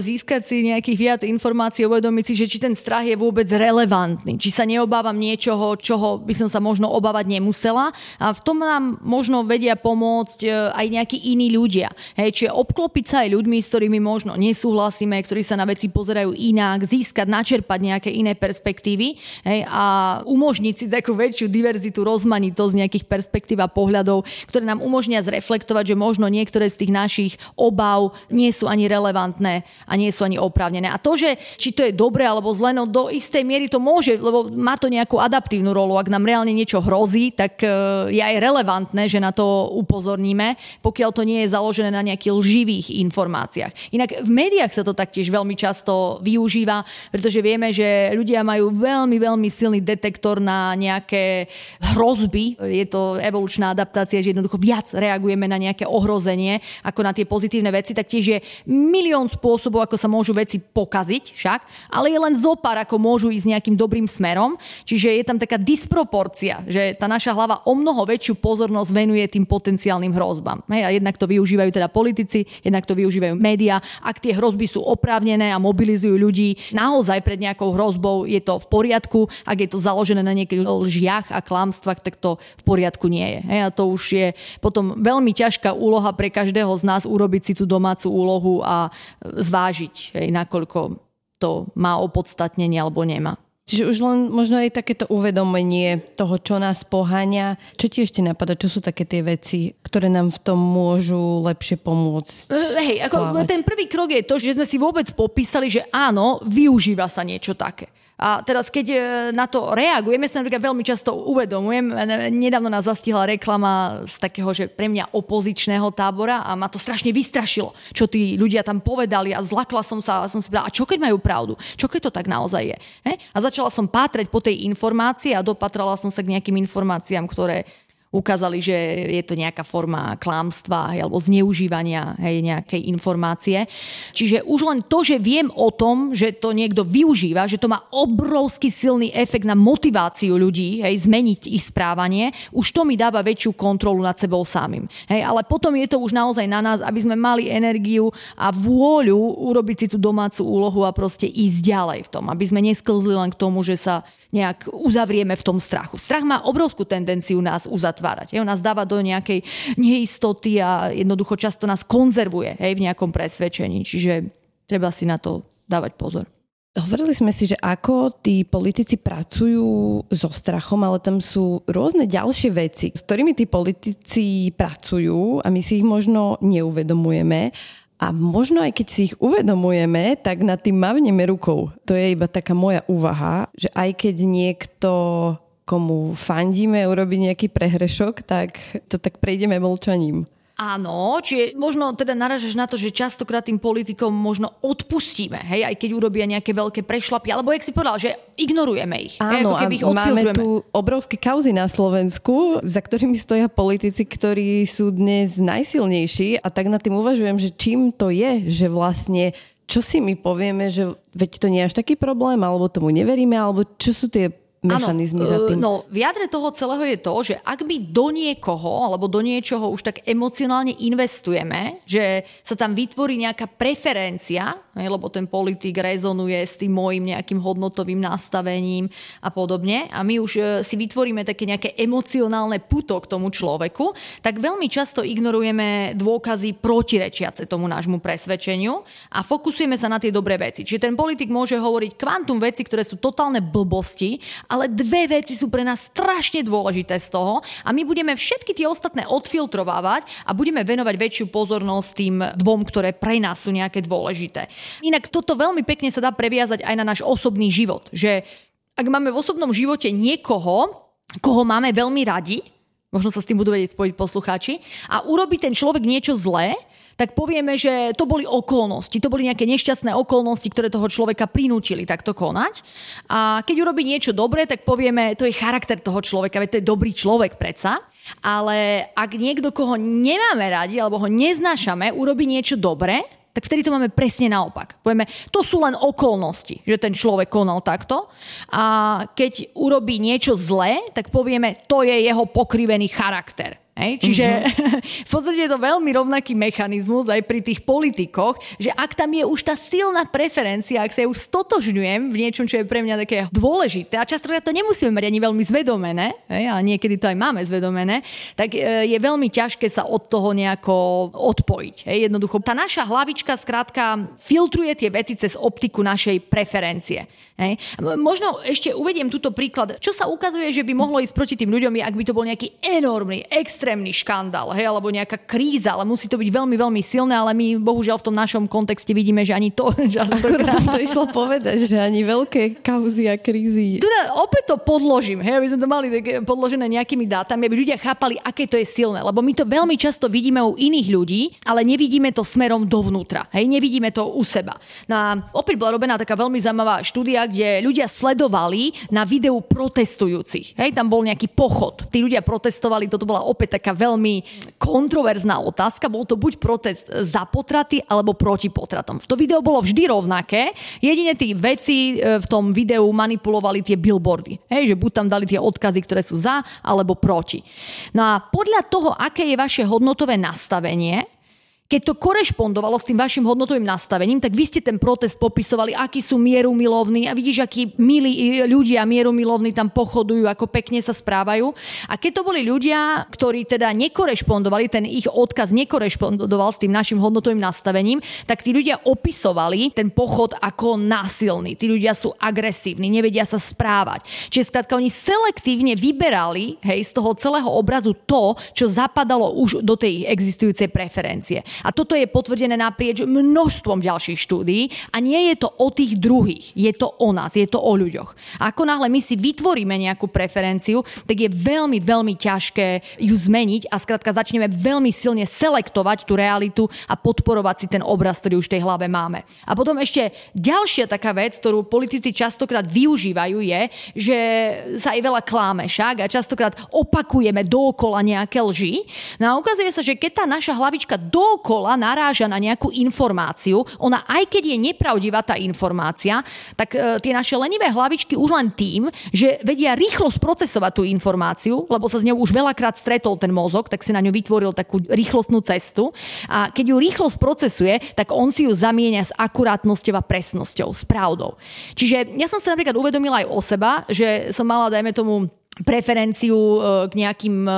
získať si nejakých viac informácií, uvedomiť si, že či ten strach je vôbec relevantný, či sa neobávam niečoho, čoho by som sa možno obávať nemusela. A v tom nám možno vedia pomôcť e, aj nejakí iní ľudia. Hej, čiže obklopiť sa aj ľuďmi, s ktorými možno nesúhlasíme, ktorí sa na veci pozerajú inak, získať, načerpať nejaké iné perspektívy hej, a umožniť si takú väčšiu diverzitu, rozmanitosť nejakých perspektív a pohľadov, ktoré nám umožnia zreflektovať, že možno niektoré z tých našich našich obav nie sú ani relevantné a nie sú ani oprávnené. A to, že či to je dobre alebo zle, no do istej miery to môže, lebo má to nejakú adaptívnu rolu. Ak nám reálne niečo hrozí, tak e, je aj relevantné, že na to upozorníme, pokiaľ to nie je založené na nejakých lživých informáciách. Inak v médiách sa to taktiež veľmi často využíva, pretože vieme, že ľudia majú veľmi, veľmi silný detektor na nejaké hrozby. Je to evolučná adaptácia, že jednoducho viac reagujeme na nejaké ohrozenie ako na tie pozitívne veci, tak tiež je milión spôsobov, ako sa môžu veci pokaziť však, ale je len zopár, ako môžu ísť nejakým dobrým smerom. Čiže je tam taká disproporcia, že tá naša hlava o mnoho väčšiu pozornosť venuje tým potenciálnym hrozbám. Hej, a jednak to využívajú teda politici, jednak to využívajú médiá. Ak tie hrozby sú oprávnené a mobilizujú ľudí naozaj pred nejakou hrozbou, je to v poriadku. Ak je to založené na nejakých lžiach a klamstvách, tak to v poriadku nie je. Hej, a to už je potom veľmi ťažká úloha pre každého z nás nás urobiť si tú domácu úlohu a zvážiť, hej, nakoľko to má opodstatnenie alebo nemá. Čiže už len možno aj takéto uvedomenie toho, čo nás poháňa. Čo ti ešte napadá? Čo sú také tie veci, ktoré nám v tom môžu lepšie pomôcť? Eh, hej, ako ten prvý krok je to, že sme si vôbec popísali, že áno, využíva sa niečo také. A teraz, keď e, na to reagujeme, sa napríklad veľmi často uvedomujem, e, nedávno nás zastihla reklama z takého, že pre mňa opozičného tábora a ma to strašne vystrašilo, čo tí ľudia tam povedali a zlakla som sa a som si povedala, a čo keď majú pravdu? Čo keď to tak naozaj je? He? A začala som pátrať po tej informácii a dopatrala som sa k nejakým informáciám, ktoré ukázali, že je to nejaká forma klámstva alebo zneužívania hej, nejakej informácie. Čiže už len to, že viem o tom, že to niekto využíva, že to má obrovský silný efekt na motiváciu ľudí hej, zmeniť ich správanie, už to mi dáva väčšiu kontrolu nad sebou samým. Hej, ale potom je to už naozaj na nás, aby sme mali energiu a vôľu urobiť si tú domácu úlohu a proste ísť ďalej v tom, aby sme nesklzli len k tomu, že sa nejak uzavrieme v tom strachu. Strach má obrovskú tendenciu nás uzatvárať. Hej. On nás dáva do nejakej neistoty a jednoducho často nás konzervuje hej, v nejakom presvedčení. Čiže treba si na to dávať pozor. Hovorili sme si, že ako tí politici pracujú so strachom, ale tam sú rôzne ďalšie veci, s ktorými tí politici pracujú a my si ich možno neuvedomujeme. A možno aj keď si ich uvedomujeme, tak nad tým mavneme rukou. To je iba taká moja úvaha, že aj keď niekto komu fandíme, urobí nejaký prehrešok, tak to tak prejdeme mlčaním. Áno, čiže možno teda naražaš na to, že častokrát tým politikom možno odpustíme, hej, aj keď urobia nejaké veľké prešlapy, alebo jak si povedal, že ignorujeme ich. Áno, hej, ako ich máme tu obrovské kauzy na Slovensku, za ktorými stoja politici, ktorí sú dnes najsilnejší a tak nad tým uvažujem, že čím to je, že vlastne čo si my povieme, že veď to nie je až taký problém, alebo tomu neveríme, alebo čo sú tie mechanizmy za tým? No, v jadre toho celého je to, že ak my do niekoho alebo do niečoho už tak emocionálne investujeme, že sa tam vytvorí nejaká preferencia, lebo ten politik rezonuje s tým môjim nejakým hodnotovým nastavením a podobne a my už e, si vytvoríme také nejaké emocionálne puto k tomu človeku, tak veľmi často ignorujeme dôkazy protirečiace tomu nášmu presvedčeniu a fokusujeme sa na tie dobré veci. Čiže ten politik môže hovoriť kvantum veci, ktoré sú totálne blbosti ale dve veci sú pre nás strašne dôležité z toho a my budeme všetky tie ostatné odfiltrovávať a budeme venovať väčšiu pozornosť tým dvom, ktoré pre nás sú nejaké dôležité. Inak toto veľmi pekne sa dá previazať aj na náš osobný život, že ak máme v osobnom živote niekoho, koho máme veľmi radi, možno sa s tým budú vedieť spojiť poslucháči, a urobí ten človek niečo zlé, tak povieme, že to boli okolnosti, to boli nejaké nešťastné okolnosti, ktoré toho človeka prinútili takto konať. A keď urobí niečo dobré, tak povieme, to je charakter toho človeka, veď to je dobrý človek predsa. Ale ak niekto, koho nemáme radi alebo ho neznášame, urobí niečo dobré, tak vtedy to máme presne naopak. Povieme, to sú len okolnosti, že ten človek konal takto a keď urobí niečo zlé, tak povieme, to je jeho pokrivený charakter. Hej? Čiže uh-huh. v podstate je to veľmi rovnaký mechanizmus aj pri tých politikoch, že ak tam je už tá silná preferencia, ak sa ja už stotožňujem v niečom, čo je pre mňa také dôležité, a často to nemusíme mať ani veľmi zvedomené, hej? a niekedy to aj máme zvedomené, tak e, je veľmi ťažké sa od toho nejako odpojiť. Hej? Jednoducho, tá naša hlavička skrátka filtruje tie veci cez optiku našej preferencie. Hej? Možno ešte uvediem túto príklad. Čo sa ukazuje, že by mohlo ísť proti tým ľuďom, ak by to bol nejaký enormný, extra extrémny škandál, hej, alebo nejaká kríza, ale musí to byť veľmi, veľmi silné, ale my bohužiaľ v tom našom kontexte vidíme, že ani to... Akorát som to išlo povedať, že ani veľké kauzy a krízy. Teda opäť to podložím, hej, aby sme to mali podložené nejakými dátami, aby ľudia chápali, aké to je silné, lebo my to veľmi často vidíme u iných ľudí, ale nevidíme to smerom dovnútra, hej, nevidíme to u seba. No a opäť bola robená taká veľmi zaujímavá štúdia, kde ľudia sledovali na videu protestujúcich. Hej, tam bol nejaký pochod. Tí ľudia protestovali, toto bola opäť taká veľmi kontroverzná otázka. Bol to buď protest za potraty alebo proti potratom. To video bolo vždy rovnaké. Jedine tí veci e, v tom videu manipulovali tie billboardy. Hej, že buď tam dali tie odkazy, ktoré sú za alebo proti. No a podľa toho, aké je vaše hodnotové nastavenie, keď to korešpondovalo s tým vašim hodnotovým nastavením, tak vy ste ten protest popisovali, akí sú mierumilovní a vidíš, akí milí ľudia mierumilovní tam pochodujú, ako pekne sa správajú. A keď to boli ľudia, ktorí teda nekorešpondovali, ten ich odkaz nekorešpondoval s tým našim hodnotovým nastavením, tak tí ľudia opisovali ten pochod ako násilný. Tí ľudia sú agresívni, nevedia sa správať. Čiže skrátka oni selektívne vyberali hej, z toho celého obrazu to, čo zapadalo už do tej existujúcej preferencie. A toto je potvrdené naprieč množstvom ďalších štúdií a nie je to o tých druhých, je to o nás, je to o ľuďoch. A ako náhle my si vytvoríme nejakú preferenciu, tak je veľmi, veľmi ťažké ju zmeniť a skrátka začneme veľmi silne selektovať tú realitu a podporovať si ten obraz, ktorý už v tej hlave máme. A potom ešte ďalšia taká vec, ktorú politici častokrát využívajú, je, že sa aj veľa kláme však a častokrát opakujeme dookola nejaké lži. No a ukazuje sa, že keď tá naša hlavička dookola dokola naráža na nejakú informáciu, ona aj keď je nepravdivá tá informácia, tak e, tie naše lenivé hlavičky už len tým, že vedia rýchlo sprocesovať tú informáciu, lebo sa z ňou už veľakrát stretol ten mozog, tak si na ňu vytvoril takú rýchlostnú cestu a keď ju rýchlo sprocesuje, tak on si ju zamieňa s akurátnosťou a presnosťou, s pravdou. Čiže ja som sa napríklad uvedomila aj o seba, že som mala, dajme tomu, preferenciu e, k nejakým e,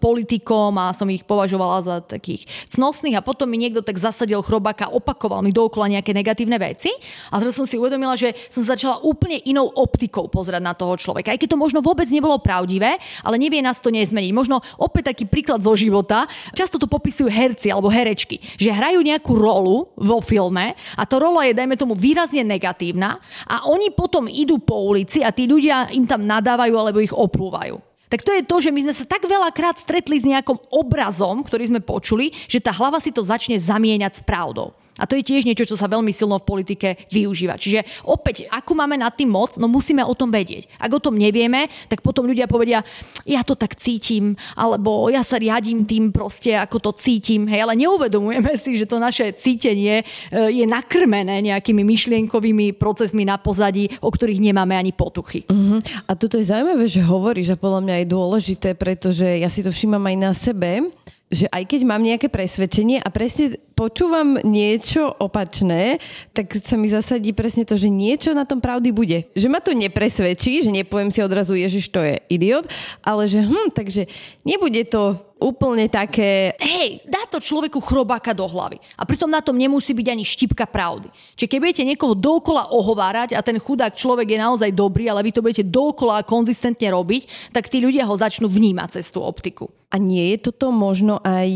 politikom a som ich považovala za takých cnostných a potom mi niekto tak zasadil chrobaka, opakoval mi dookola nejaké negatívne veci a teraz som si uvedomila, že som začala úplne inou optikou pozerať na toho človeka. Aj keď to možno vôbec nebolo pravdivé, ale nevie nás to nezmeniť. Možno opäť taký príklad zo života. Často to popisujú herci alebo herečky, že hrajú nejakú rolu vo filme a to rola je, dajme tomu, výrazne negatívna a oni potom idú po ulici a tí ľudia im tam nadávajú alebo ich oplúvajú. Tak to je to, že my sme sa tak veľakrát stretli s nejakým obrazom, ktorý sme počuli, že tá hlava si to začne zamieňať s pravdou. A to je tiež niečo, čo sa veľmi silno v politike využíva. Čiže opäť, ako máme nad tým moc, no musíme o tom vedieť. Ak o tom nevieme, tak potom ľudia povedia, ja to tak cítim, alebo ja sa riadím tým proste, ako to cítim. Hej, ale neuvedomujeme si, že to naše cítenie e, je nakrmené nejakými myšlienkovými procesmi na pozadí, o ktorých nemáme ani potuchy. Uh-huh. A toto je zaujímavé, že hovoríš a podľa mňa je dôležité, pretože ja si to všímam aj na sebe, že aj keď mám nejaké presvedčenie a presne počúvam niečo opačné, tak sa mi zasadí presne to, že niečo na tom pravdy bude. Že ma to nepresvedčí, že nepoviem si odrazu, Ježiš, to je idiot, ale že hm, takže nebude to úplne také... Hej, dá to človeku chrobáka do hlavy. A pritom na tom nemusí byť ani štipka pravdy. Čiže keď budete niekoho dokola ohovárať a ten chudák človek je naozaj dobrý, ale vy to budete dokola konzistentne robiť, tak tí ľudia ho začnú vnímať cez tú optiku. A nie je toto možno aj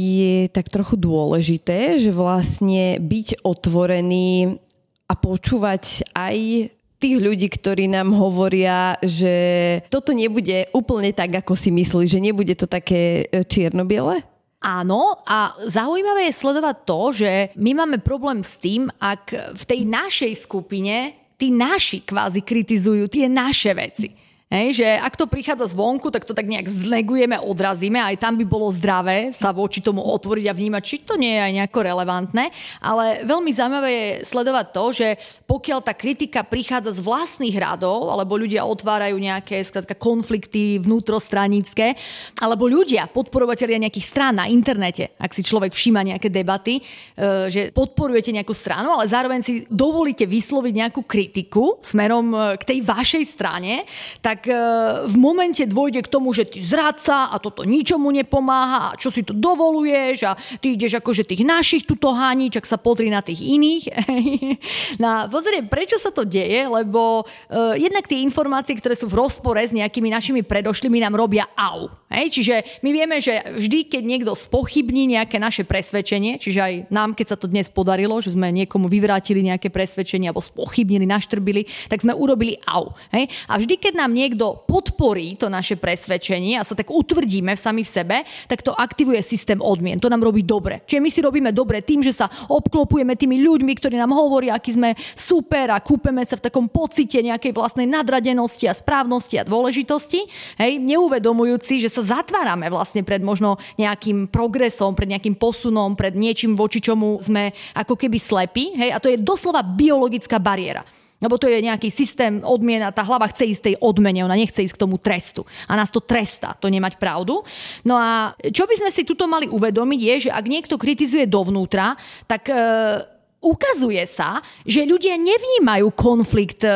tak trochu dôležité, že vlastne byť otvorený a počúvať aj tých ľudí, ktorí nám hovoria, že toto nebude úplne tak, ako si myslí, že nebude to také e, čierno-biele? Áno, a zaujímavé je sledovať to, že my máme problém s tým, ak v tej našej skupine tí naši kvázi kritizujú tie naše veci. Hej, že ak to prichádza zvonku, tak to tak nejak zlegujeme, odrazíme, aj tam by bolo zdravé sa voči tomu otvoriť a vnímať, či to nie je aj nejako relevantné. Ale veľmi zaujímavé je sledovať to, že pokiaľ tá kritika prichádza z vlastných radov, alebo ľudia otvárajú nejaké skratka, konflikty vnútrostranické, alebo ľudia, podporovatelia nejakých strán na internete, ak si človek všíma nejaké debaty, e, že podporujete nejakú stranu, ale zároveň si dovolíte vysloviť nejakú kritiku smerom e, k tej vašej strane, tak tak e, v momente dôjde k tomu, že ty zradca a toto ničomu nepomáha a čo si tu dovoluješ a ty ideš akože tých našich tuto háni, čak sa pozri na tých iných. Na pozrie, prečo sa to deje? Lebo uh, jednak tie informácie, ktoré sú v rozpore s nejakými našimi predošlými, nám robia au. Hej? Čiže my vieme, že vždy, keď niekto spochybní nejaké naše presvedčenie, čiže aj nám, keď sa to dnes podarilo, že sme niekomu vyvrátili nejaké presvedčenie alebo spochybnili, naštrbili, tak sme urobili au. Hej? A vždy, keď nám niekto niekto podporí to naše presvedčenie a sa tak utvrdíme sami v sebe, tak to aktivuje systém odmien. To nám robí dobre. Čiže my si robíme dobre tým, že sa obklopujeme tými ľuďmi, ktorí nám hovoria, aký sme super a kúpeme sa v takom pocite nejakej vlastnej nadradenosti a správnosti a dôležitosti, hej, neuvedomujúci, že sa zatvárame vlastne pred možno nejakým progresom, pred nejakým posunom, pred niečím, voči čomu sme ako keby slepí. Hej, a to je doslova biologická bariéra. Lebo to je nejaký systém odmien a tá hlava chce ísť tej odmene, ona nechce ísť k tomu trestu. A nás to trestá, to nemať pravdu. No a čo by sme si tuto mali uvedomiť je, že ak niekto kritizuje dovnútra, tak e, ukazuje sa, že ľudia nevnímajú konflikt e,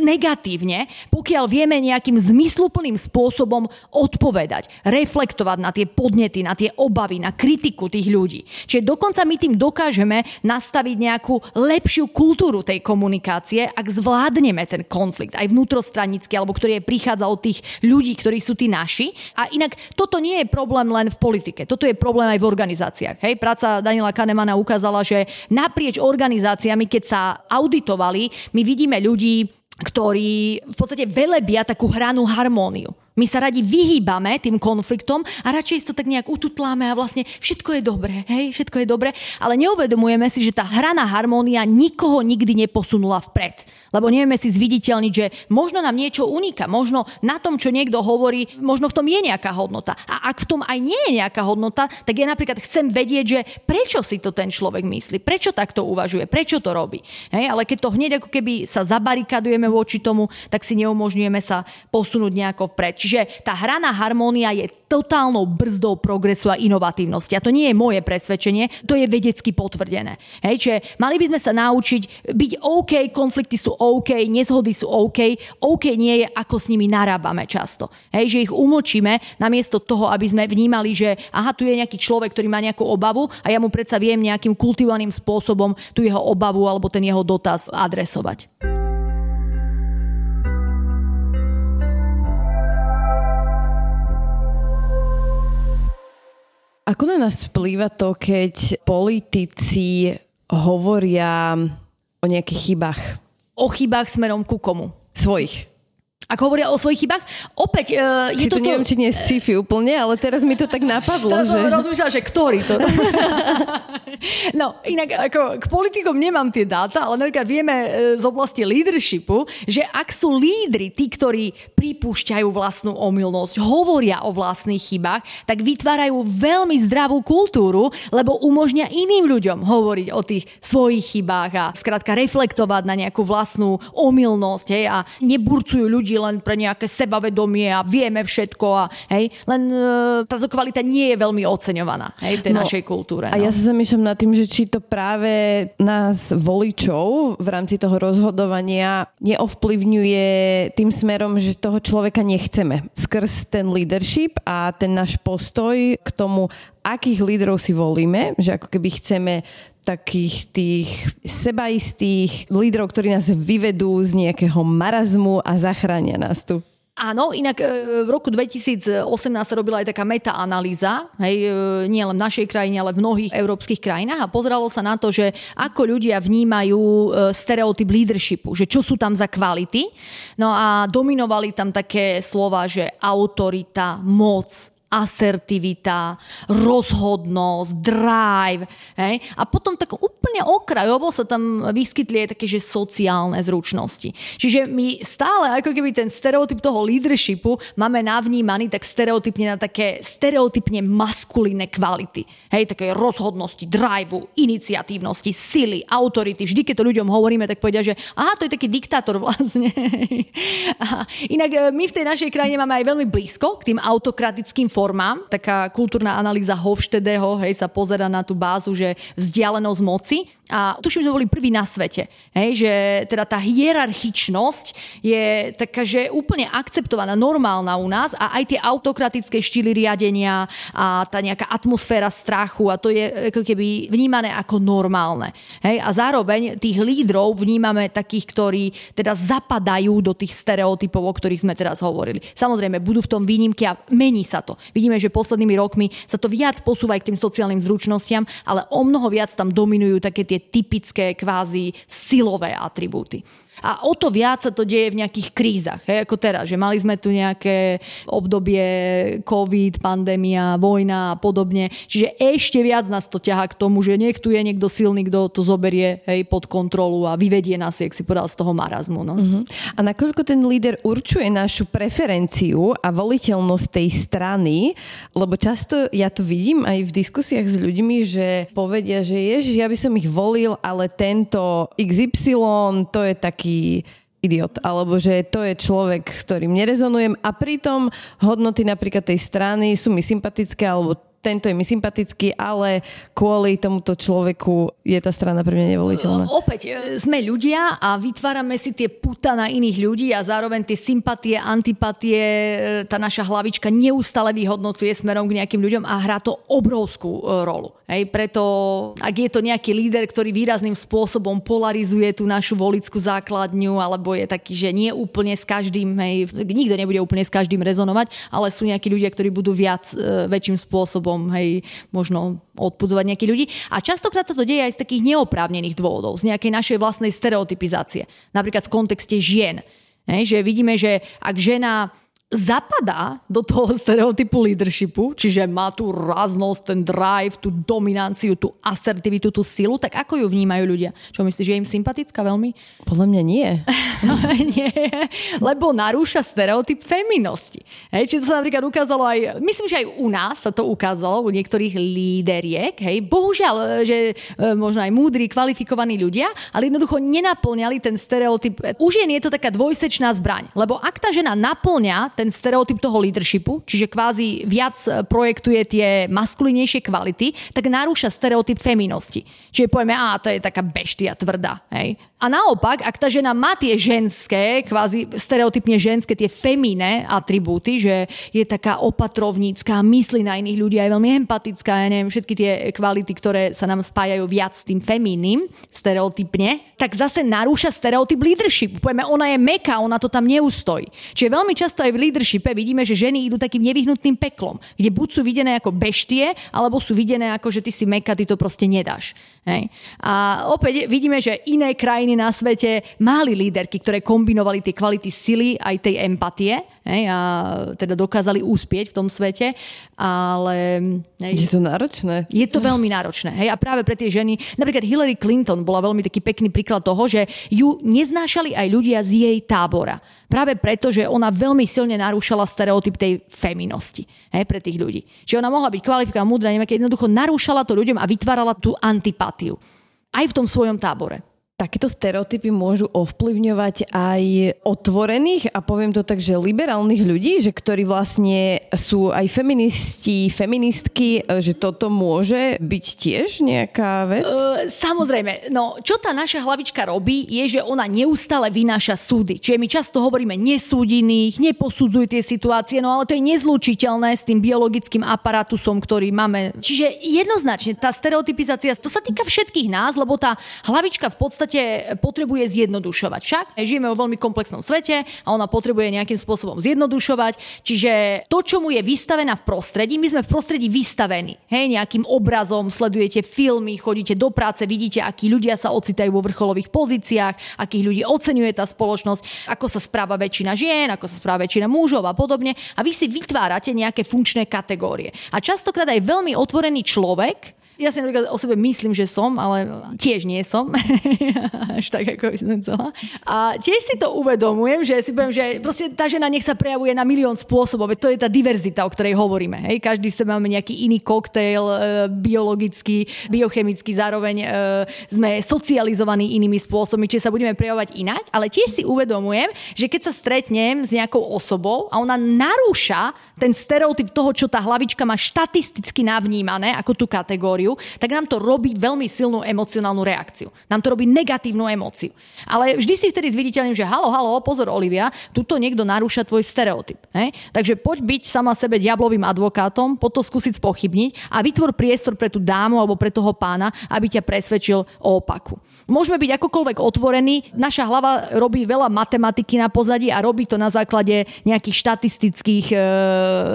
negatívne, pokiaľ vieme nejakým zmysluplným spôsobom odpovedať, reflektovať na tie podnety, na tie obavy, na kritiku tých ľudí. Čiže dokonca my tým dokážeme nastaviť nejakú lepšiu kultúru tej komunikácie, ak zvládneme ten konflikt, aj vnútrostranický, alebo ktorý je prichádza od tých ľudí, ktorí sú tí naši. A inak toto nie je problém len v politike, toto je problém aj v organizáciách. Hej, práca Daniela Kanemana ukázala, že naprieč organizáciami, keď sa auditovali, my vidíme ľudí, ktorí v podstate velebia takú hranú harmóniu. My sa radi vyhýbame tým konfliktom a radšej to tak nejak ututláme a vlastne všetko je dobré, hej, všetko je dobré, ale neuvedomujeme si, že tá hraná harmónia nikoho nikdy neposunula vpred. Lebo nevieme si zviditeľniť, že možno nám niečo uniká, možno na tom, čo niekto hovorí, možno v tom je nejaká hodnota. A ak v tom aj nie je nejaká hodnota, tak ja napríklad chcem vedieť, že prečo si to ten človek myslí, prečo takto uvažuje, prečo to robí. Hej, ale keď to hneď ako keby sa zabarikadujeme voči tomu, tak si neumožňujeme sa posunúť nejako vpred. Čiže tá hraná harmónia je totálnou brzdou progresu a inovatívnosti. A to nie je moje presvedčenie, to je vedecky potvrdené. Hej, čiže mali by sme sa naučiť byť OK, konflikty sú OK, nezhody sú OK. OK nie je, ako s nimi narábame často. Hej, že ich umlčíme namiesto toho, aby sme vnímali, že aha, tu je nejaký človek, ktorý má nejakú obavu a ja mu predsa viem nejakým kultivovaným spôsobom tú jeho obavu alebo ten jeho dotaz adresovať. Ako na nás vplýva to, keď politici hovoria o nejakých chybách? O chybách smerom ku komu? Svojich ak hovoria o svojich chybách. Opäť uh, je to... neviem, či nie je sci-fi úplne, ale teraz mi to tak napadlo. Teraz že... rozmýšľala, že ktorý to. no, inak ako k politikom nemám tie dáta, ale napríklad vieme e, z oblasti leadershipu, že ak sú lídry, tí, ktorí pripúšťajú vlastnú omylnosť, hovoria o vlastných chybách, tak vytvárajú veľmi zdravú kultúru, lebo umožňa iným ľuďom hovoriť o tých svojich chybách a skrátka reflektovať na nejakú vlastnú omylnosť hej, a neburcujú ľudí len pre nejaké sebavedomie a vieme všetko a hej, len e, táto kvalita nie je veľmi oceňovaná hej, v tej no, našej kultúre. No. A ja sa zamýšľam nad tým, že či to práve nás voličov v rámci toho rozhodovania neovplyvňuje tým smerom, že toho človeka nechceme. Skrz ten leadership a ten náš postoj k tomu, akých lídrov si volíme, že ako keby chceme takých tých sebaistých lídrov, ktorí nás vyvedú z nejakého marazmu a zachránia nás tu. Áno, inak e, v roku 2018 sa robila aj taká metaanalýza, hej, e, nie len v našej krajine, ale v mnohých európskych krajinách a pozeralo sa na to, že ako ľudia vnímajú e, stereotyp leadershipu, že čo sú tam za kvality. No a dominovali tam také slova, že autorita, moc, asertivita, rozhodnosť, drive. Hej? A potom tak úplne okrajovo sa tam vyskytli aj také, že sociálne zručnosti. Čiže my stále, ako keby ten stereotyp toho leadershipu máme navnímaný tak stereotypne na také stereotypne maskulínne kvality. Hej, také rozhodnosti, driveu, iniciatívnosti, sily, autority. Vždy, keď to ľuďom hovoríme, tak povedia, že aha, to je taký diktátor vlastne. inak e, my v tej našej krajine máme aj veľmi blízko k tým autokratickým formám. Taká kultúrna analýza Hofstedeho hej, sa pozera na tú bázu, že vzdialenosť moci. A tuším, že boli prví na svete. Hej, že teda tá hierarchičnosť je taká, že úplne akceptovaná, normálna u nás a aj tie autokratické štýly riadenia a tá nejaká atmosféra strachu a to je ako keby vnímané ako normálne. Hej, a zároveň tých lídrov vnímame takých, ktorí teda zapadajú do tých stereotypov, o ktorých sme teraz hovorili. Samozrejme, budú v tom výnimky a mení sa to. Vidíme, že poslednými rokmi sa to viac posúva aj k tým sociálnym zručnostiam, ale o mnoho viac tam dominujú také tie typické kvázi silové atribúty. A o to viac sa to deje v nejakých krízach, hej, ako teraz, že mali sme tu nejaké obdobie COVID, pandémia, vojna a podobne. Čiže ešte viac nás to ťaha k tomu, že nech tu je niekto silný, kto to zoberie hej, pod kontrolu a vyvedie nás, jak si povedal, z toho marazmu. No. Uh-huh. A nakoľko ten líder určuje našu preferenciu a voliteľnosť tej strany, lebo často ja to vidím aj v diskusiách s ľuďmi, že povedia, že ježiš, ja by som ich volil, ale tento XY, to je taký taký idiot, alebo že to je človek, s ktorým nerezonujem a pritom hodnoty napríklad tej strany sú mi sympatické alebo tento je mi sympatický, ale kvôli tomuto človeku je tá strana pre mňa nevoliteľná. Opäť, e, sme ľudia a vytvárame si tie puta na iných ľudí a zároveň tie sympatie, antipatie, e, tá naša hlavička neustále vyhodnocuje smerom k nejakým ľuďom a hrá to obrovskú e, rolu. Hej, preto ak je to nejaký líder, ktorý výrazným spôsobom polarizuje tú našu volickú základňu, alebo je taký, že nie úplne s každým, hej, nikto nebude úplne s každým rezonovať, ale sú nejakí ľudia, ktorí budú viac, väčším spôsobom, hej, možno odpudzovať nejakých ľudí. A častokrát sa to deje aj z takých neoprávnených dôvodov, z nejakej našej vlastnej stereotypizácie. Napríklad v kontexte žien. Hej, že vidíme, že ak žena zapadá do toho stereotypu leadershipu, čiže má tú raznosť, ten drive, tú dominanciu, tú asertivitu, tú silu, tak ako ju vnímajú ľudia? Čo myslíš, že je im sympatická veľmi? Podľa mňa nie. nie, lebo narúša stereotyp feminosti. Hej, či to sa napríklad ukázalo aj, myslím, že aj u nás sa to ukázalo, u niektorých líderiek, hej, bohužiaľ, že e, možno aj múdri, kvalifikovaní ľudia, ale jednoducho nenaplňali ten stereotyp. U žien je to taká dvojsečná zbraň, lebo ak tá žena naplňa ten stereotyp toho leadershipu, čiže kvázi viac e, projektuje tie maskulinejšie kvality, tak narúša stereotyp feminosti. Čiže povieme, a to je taká beštia tvrdá. Hej? A naopak, ak tá žena má tie ženské, kvázi stereotypne ženské, tie femíne atribúty, že je taká opatrovnícká, myslí na iných ľudí, je veľmi empatická, ja neviem, všetky tie kvality, ktoré sa nám spájajú viac s tým femínnym, stereotypne, tak zase narúša stereotyp leadership. Povieme, ona je meká, ona to tam neustojí. Čiže veľmi často aj v leadershipe vidíme, že ženy idú takým nevyhnutným peklom, kde buď sú videné ako beštie, alebo sú videné ako, že ty si meka, ty to proste nedáš. Hej. A opäť vidíme, že iné krajiny na svete mali líderky, ktoré kombinovali tie kvality sily aj tej empatie hej, a teda dokázali úspieť v tom svete, ale... Hej, je to náročné. Je to veľmi náročné. Hej, a práve pre tie ženy, napríklad Hillary Clinton bola veľmi taký pekný príklad toho, že ju neznášali aj ľudia z jej tábora. Práve preto, že ona veľmi silne narúšala stereotyp tej feminosti hej, pre tých ľudí. Čiže ona mohla byť kvalifikovaná, múdra, neviem, jednoducho narúšala to ľuďom a vytvárala tú antipatiu. Aj v tom svojom tábore. Takéto stereotypy môžu ovplyvňovať aj otvorených a poviem to tak, že liberálnych ľudí, že ktorí vlastne sú aj feministi, feministky, že toto môže byť tiež nejaká vec? Uh, samozrejme. No, čo tá naša hlavička robí, je, že ona neustále vynáša súdy. Čiže my často hovoríme nesúdiných, neposudzuj tie situácie, no ale to je nezlučiteľné s tým biologickým aparatusom, ktorý máme. Čiže jednoznačne tá stereotypizácia, to sa týka všetkých nás, lebo tá hlavička v podstate podstate potrebuje zjednodušovať. Však žijeme vo veľmi komplexnom svete a ona potrebuje nejakým spôsobom zjednodušovať. Čiže to, čo mu je vystavená v prostredí, my sme v prostredí vystavení. Hej, nejakým obrazom, sledujete filmy, chodíte do práce, vidíte, akí ľudia sa ocitajú vo vrcholových pozíciách, akých ľudí oceňuje tá spoločnosť, ako sa správa väčšina žien, ako sa správa väčšina mužov a podobne. A vy si vytvárate nejaké funkčné kategórie. A častokrát aj veľmi otvorený človek ja si napríklad o sebe myslím, že som, ale tiež nie som. Až tak, ako by som chcela. A tiež si to uvedomujem, že si poviem, že proste tá žena nech sa prejavuje na milión spôsobov. To je tá diverzita, o ktorej hovoríme. Hej? Každý sa máme nejaký iný koktejl, e, biologický, biochemický, zároveň e, sme socializovaní inými spôsobmi, čiže sa budeme prejavovať inak. Ale tiež si uvedomujem, že keď sa stretnem s nejakou osobou a ona narúša ten stereotyp toho, čo tá hlavička má štatisticky navnímané ako tú kategóriu, tak nám to robí veľmi silnú emocionálnu reakciu. Nám to robí negatívnu emóciu. Ale vždy si vtedy zviditeľním, že halo, halo, pozor Olivia, tuto niekto narúša tvoj stereotyp. Hej? Takže poď byť sama sebe diablovým advokátom, potom skúsiť spochybniť a vytvor priestor pre tú dámu alebo pre toho pána, aby ťa presvedčil o opaku. Môžeme byť akokoľvek otvorení, naša hlava robí veľa matematiky na pozadí a robí to na základe nejakých štatistických e,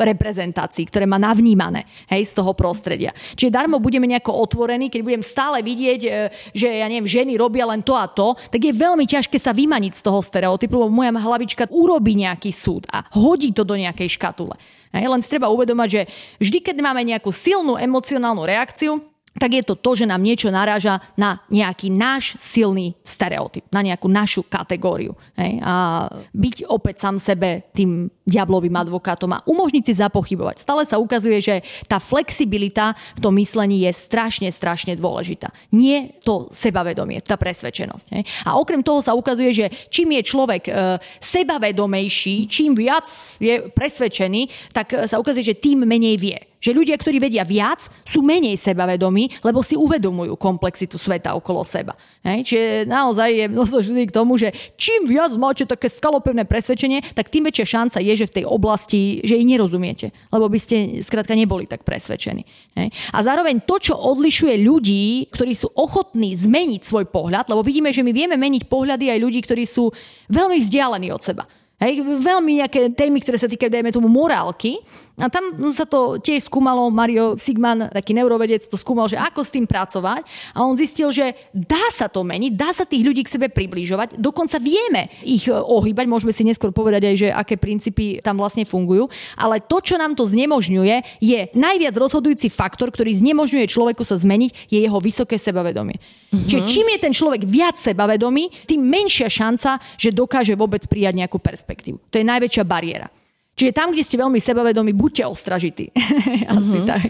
reprezentácií, ktoré má navnímané hej, z toho prostredia. Čiže darmo budeme nejako otvorení, keď budem stále vidieť, e, že ja neviem, ženy robia len to a to, tak je veľmi ťažké sa vymaniť z toho stereotypu, lebo moja hlavička urobí nejaký súd a hodí to do nejakej škatule. Hej, len treba uvedomať, že vždy, keď máme nejakú silnú emocionálnu reakciu, tak je to to, že nám niečo naráža na nejaký náš silný stereotyp, na nejakú našu kategóriu. Hej? A byť opäť sám sebe tým diablovým advokátom a umožniť si zapochybovať. Stále sa ukazuje, že tá flexibilita v tom myslení je strašne, strašne dôležitá. Nie to sebavedomie, tá presvedčenosť. Hej? A okrem toho sa ukazuje, že čím je človek e, sebavedomejší, čím viac je presvedčený, tak sa ukazuje, že tým menej vie. Že ľudia, ktorí vedia viac, sú menej sebavedomí, lebo si uvedomujú komplexitu sveta okolo seba. Hej? Čiže naozaj je množstvo k tomu, že čím viac máte také skalopevné presvedčenie, tak tým väčšia šanca je, že v tej oblasti, že jej nerozumiete, lebo by ste skrátka neboli tak presvedčení. Hej? A zároveň to, čo odlišuje ľudí, ktorí sú ochotní zmeniť svoj pohľad, lebo vidíme, že my vieme meniť pohľady aj ľudí, ktorí sú veľmi vzdialení od seba. Hej, veľmi nejaké témy, ktoré sa týkajú, dajme tomu, morálky. A tam sa to tiež skúmalo, Mario Sigman, taký neurovedec, to skúmal, že ako s tým pracovať. A on zistil, že dá sa to meniť, dá sa tých ľudí k sebe približovať, dokonca vieme ich e, ohýbať, môžeme si neskôr povedať aj, že aké princípy tam vlastne fungujú. Ale to, čo nám to znemožňuje, je najviac rozhodujúci faktor, ktorý znemožňuje človeku sa zmeniť, je jeho vysoké sebavedomie. Mm-hmm. Čiže čím je ten človek viac sebavedomý, tým menšia šanca, že dokáže vôbec prijať nejakú perspektívu. To je najväčšia bariéra. Čiže tam, kde ste veľmi sebavedomí, buďte ostražití. Asi mm-hmm. tak.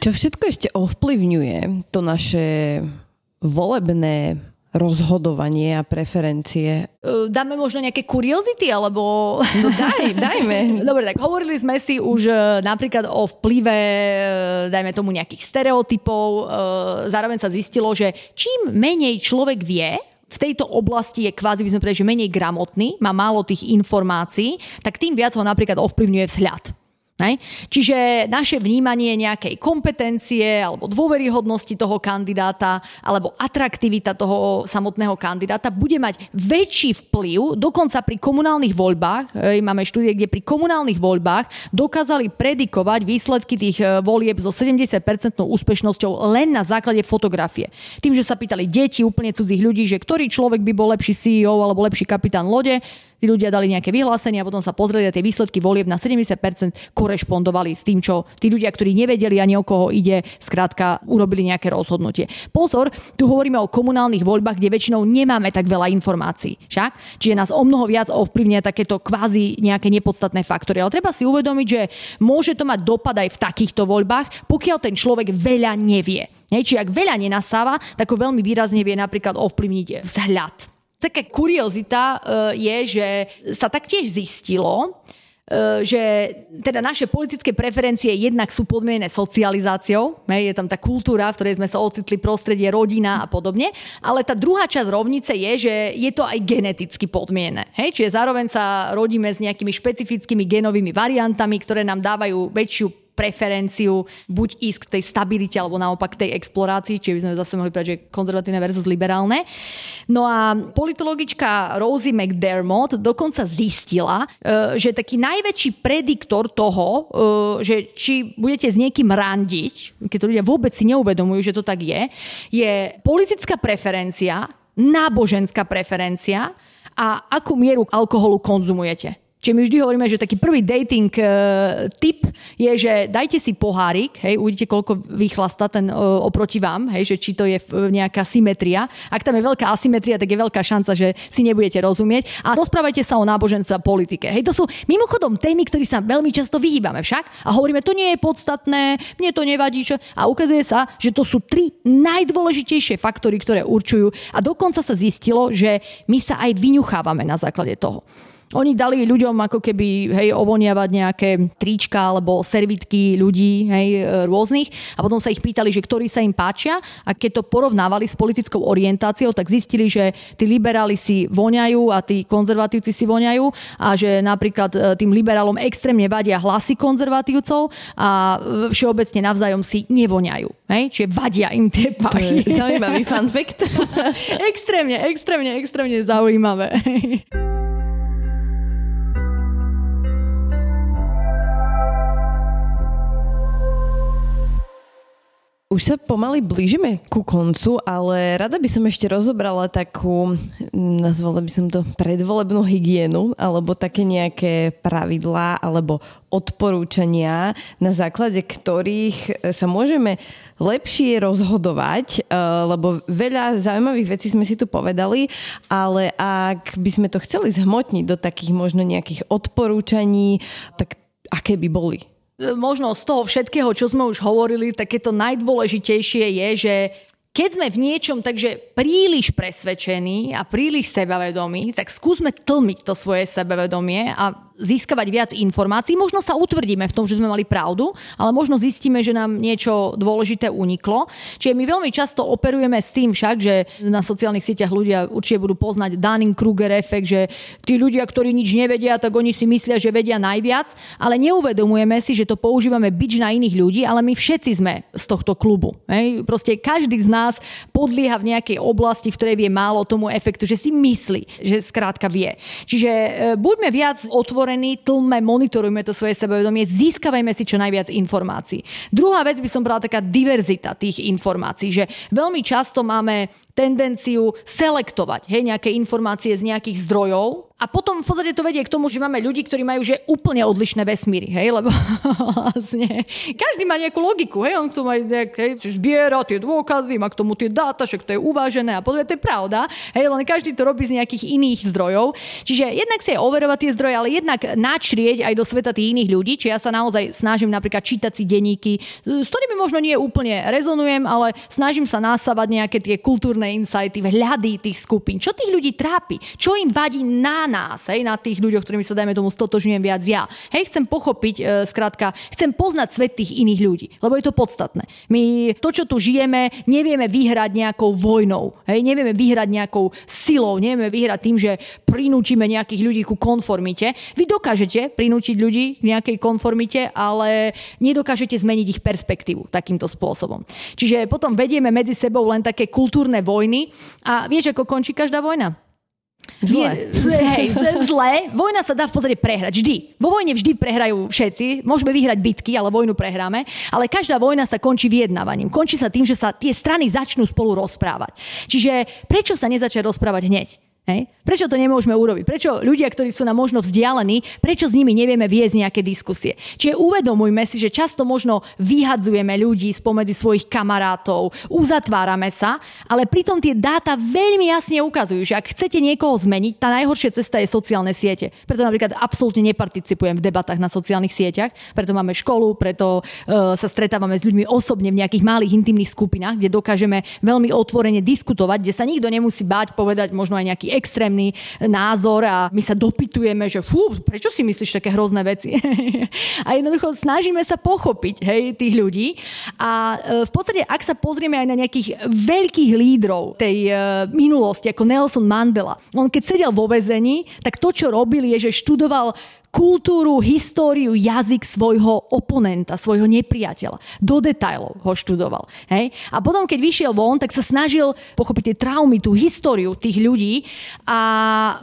Čo všetko ešte ovplyvňuje to naše volebné rozhodovanie a preferencie. Dáme možno nejaké kuriozity, alebo... No daj, dajme. Dobre, tak hovorili sme si už e, napríklad o vplyve, e, dajme tomu nejakých stereotypov. E, zároveň sa zistilo, že čím menej človek vie, v tejto oblasti je kvázi, by sme povedali, že menej gramotný, má málo tých informácií, tak tým viac ho napríklad ovplyvňuje vzhľad. Ne? Čiže naše vnímanie nejakej kompetencie alebo dôveryhodnosti toho kandidáta alebo atraktivita toho samotného kandidáta bude mať väčší vplyv, dokonca pri komunálnych voľbách, máme štúdie, kde pri komunálnych voľbách dokázali predikovať výsledky tých e, volieb so 70% úspešnosťou len na základe fotografie. Tým, že sa pýtali deti, úplne cudzích ľudí, že ktorý človek by bol lepší CEO alebo lepší kapitán lode, tí ľudia dali nejaké vyhlásenia a potom sa pozreli a tie výsledky volieb na 70% korešpondovali s tým, čo tí ľudia, ktorí nevedeli ani o koho ide, skrátka urobili nejaké rozhodnutie. Pozor, tu hovoríme o komunálnych voľbách, kde väčšinou nemáme tak veľa informácií. Však? Čiže nás o mnoho viac ovplyvňuje takéto kvázi nejaké nepodstatné faktory. Ale treba si uvedomiť, že môže to mať dopad aj v takýchto voľbách, pokiaľ ten človek veľa nevie. Čiže ak veľa nenasáva, tak ho veľmi výrazne vie napríklad ovplyvniť vzhľad Taká kuriozita e, je, že sa taktiež zistilo, e, že teda naše politické preferencie jednak sú podmienené socializáciou, je tam tá kultúra, v ktorej sme sa ocitli prostredie, rodina a podobne, ale tá druhá časť rovnice je, že je to aj geneticky podmienené. Hej? Čiže zároveň sa rodíme s nejakými špecifickými genovými variantami, ktoré nám dávajú väčšiu preferenciu buď ísť k tej stabilite alebo naopak k tej explorácii, čiže by sme zase mohli povedať, že konzervatívne versus liberálne. No a politologička Rosie McDermott dokonca zistila, e, že taký najväčší prediktor toho, e, že či budete s niekým randiť, keď to ľudia vôbec si neuvedomujú, že to tak je, je politická preferencia, náboženská preferencia a akú mieru alkoholu konzumujete. Čiže my vždy hovoríme, že taký prvý dating uh, tip je, že dajte si pohárik, hej, uvidíte, koľko vychlasta ten uh, oproti vám, hej, že či to je uh, nejaká symetria. Ak tam je veľká asymetria, tak je veľká šanca, že si nebudete rozumieť. A rozprávajte sa o náboženstve a politike. Hej, to sú mimochodom témy, ktoré sa veľmi často vyhýbame však a hovoríme, to nie je podstatné, mne to nevadí. Čo... A ukazuje sa, že to sú tri najdôležitejšie faktory, ktoré určujú. A dokonca sa zistilo, že my sa aj vyňuchávame na základe toho. Oni dali ľuďom ako keby hej, ovoniavať nejaké trička alebo servitky ľudí hej, rôznych a potom sa ich pýtali, že ktorí sa im páčia a keď to porovnávali s politickou orientáciou, tak zistili, že tí liberáli si voňajú a tí konzervatívci si voňajú a že napríklad e, tým liberálom extrémne vadia hlasy konzervatívcov a všeobecne navzájom si nevoňajú. Hej? Čiže vadia im tie pachy. Zaujímavý fun fact. extrémne, extrémne, extrémne zaujímavé. Už sa pomaly blížime ku koncu, ale rada by som ešte rozobrala takú, nazvala by som to predvolebnú hygienu, alebo také nejaké pravidlá, alebo odporúčania, na základe ktorých sa môžeme lepšie rozhodovať, eh, lebo veľa zaujímavých vecí sme si tu povedali, ale ak by sme to chceli zhmotniť do takých možno nejakých odporúčaní, tak aké by boli? Možno z toho všetkého, čo sme už hovorili, také to najdôležitejšie je, že keď sme v niečom takže príliš presvedčení a príliš sebavedomí, tak skúsme tlmiť to svoje sebavedomie a získavať viac informácií. Možno sa utvrdíme v tom, že sme mali pravdu, ale možno zistíme, že nám niečo dôležité uniklo. Čiže my veľmi často operujeme s tým však, že na sociálnych sieťach ľudia určite budú poznať Dunning-Kruger efekt, že tí ľudia, ktorí nič nevedia, tak oni si myslia, že vedia najviac, ale neuvedomujeme si, že to používame byč na iných ľudí, ale my všetci sme z tohto klubu. Hej? Proste každý z nás podlieha v nejakej oblasti, v ktorej vie málo tomu efektu, že si myslí, že skrátka vie. Čiže e, buďme viac otvorení otvorení, tlme, monitorujme to svoje sebavedomie, získavajme si čo najviac informácií. Druhá vec by som brala taká diverzita tých informácií, že veľmi často máme tendenciu selektovať hej, nejaké informácie z nejakých zdrojov a potom v podstate to vedie k tomu, že máme ľudí, ktorí majú že úplne odlišné vesmíry, hej, lebo vlastne každý má nejakú logiku, hej, on chcú mať nejak, hej, zbiera tie dôkazy, má k tomu tie dáta, však to je uvážené a potom to je pravda, hej, len každý to robí z nejakých iných zdrojov. Čiže jednak si aj overovať tie zdroje, ale jednak načrieť aj do sveta tých iných ľudí, či ja sa naozaj snažím napríklad čítať si denníky, s ktorými možno nie úplne rezonujem, ale snažím sa násavať nejaké tie kultúrne insighty, vhľady tých skupín. Čo tých ľudí trápi? Čo im vadí na nás, hej, na tých ľuďoch, ktorými sa dajme tomu stotožňujem viac ja. Hej, chcem pochopiť, e, skrátka, chcem poznať svet tých iných ľudí, lebo je to podstatné. My to, čo tu žijeme, nevieme vyhrať nejakou vojnou, hej, nevieme vyhrať nejakou silou, nevieme vyhrať tým, že prinúčime nejakých ľudí ku konformite. Vy dokážete prinútiť ľudí k nejakej konformite, ale nedokážete zmeniť ich perspektívu takýmto spôsobom. Čiže potom vedieme medzi sebou len také kultúrne vojny a vieš, ako končí každá vojna? Zle. zle, hej, zle. Vojna sa dá v podstate prehrať. Vždy. Vo vojne vždy prehrajú všetci. Môžeme vyhrať bitky, ale vojnu prehráme. Ale každá vojna sa končí vyjednávaním. Končí sa tým, že sa tie strany začnú spolu rozprávať. Čiže prečo sa nezačať rozprávať hneď? Hej? Prečo to nemôžeme urobiť? Prečo ľudia, ktorí sú nám možno vzdialení, prečo s nimi nevieme viesť nejaké diskusie? Čiže uvedomujme si, že často možno vyhadzujeme ľudí spomedzi svojich kamarátov, uzatvárame sa, ale pritom tie dáta veľmi jasne ukazujú, že ak chcete niekoho zmeniť, tá najhoršia cesta je sociálne siete. Preto napríklad absolútne neparticipujem v debatách na sociálnych sieťach, preto máme školu, preto uh, sa stretávame s ľuďmi osobne v nejakých malých intimných skupinách, kde dokážeme veľmi otvorene diskutovať, kde sa nikto nemusí báť povedať možno aj nejaký extrémny názor a my sa dopytujeme, že fú, prečo si myslíš také hrozné veci? a jednoducho snažíme sa pochopiť hej, tých ľudí. A e, v podstate, ak sa pozrieme aj na nejakých veľkých lídrov tej e, minulosti, ako Nelson Mandela, on keď sedel vo väzení, tak to, čo robil, je, že študoval kultúru, históriu, jazyk svojho oponenta, svojho nepriateľa. Do detajlov ho študoval. Hej? A potom, keď vyšiel von, tak sa snažil pochopiť tie traumy, tú históriu tých ľudí a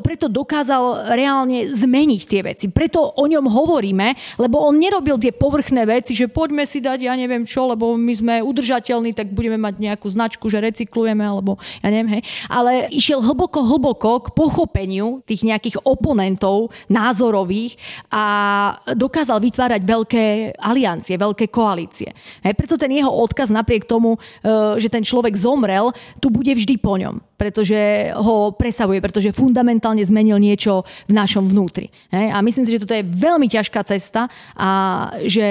preto dokázal reálne zmeniť tie veci. Preto o ňom hovoríme, lebo on nerobil tie povrchné veci, že poďme si dať, ja neviem čo, lebo my sme udržateľní, tak budeme mať nejakú značku, že recyklujeme, alebo ja neviem, hej. Ale išiel hlboko, hlboko k pochopeniu tých nejakých oponentov názorových a dokázal vytvárať veľké aliancie, veľké koalície. Hej, preto ten jeho odkaz napriek tomu, e, že ten človek zomrel, tu bude vždy po ňom, pretože ho presavuje, pretože fundamentálne zmenil niečo v našom vnútri. Hej, a myslím si, že toto je veľmi ťažká cesta a že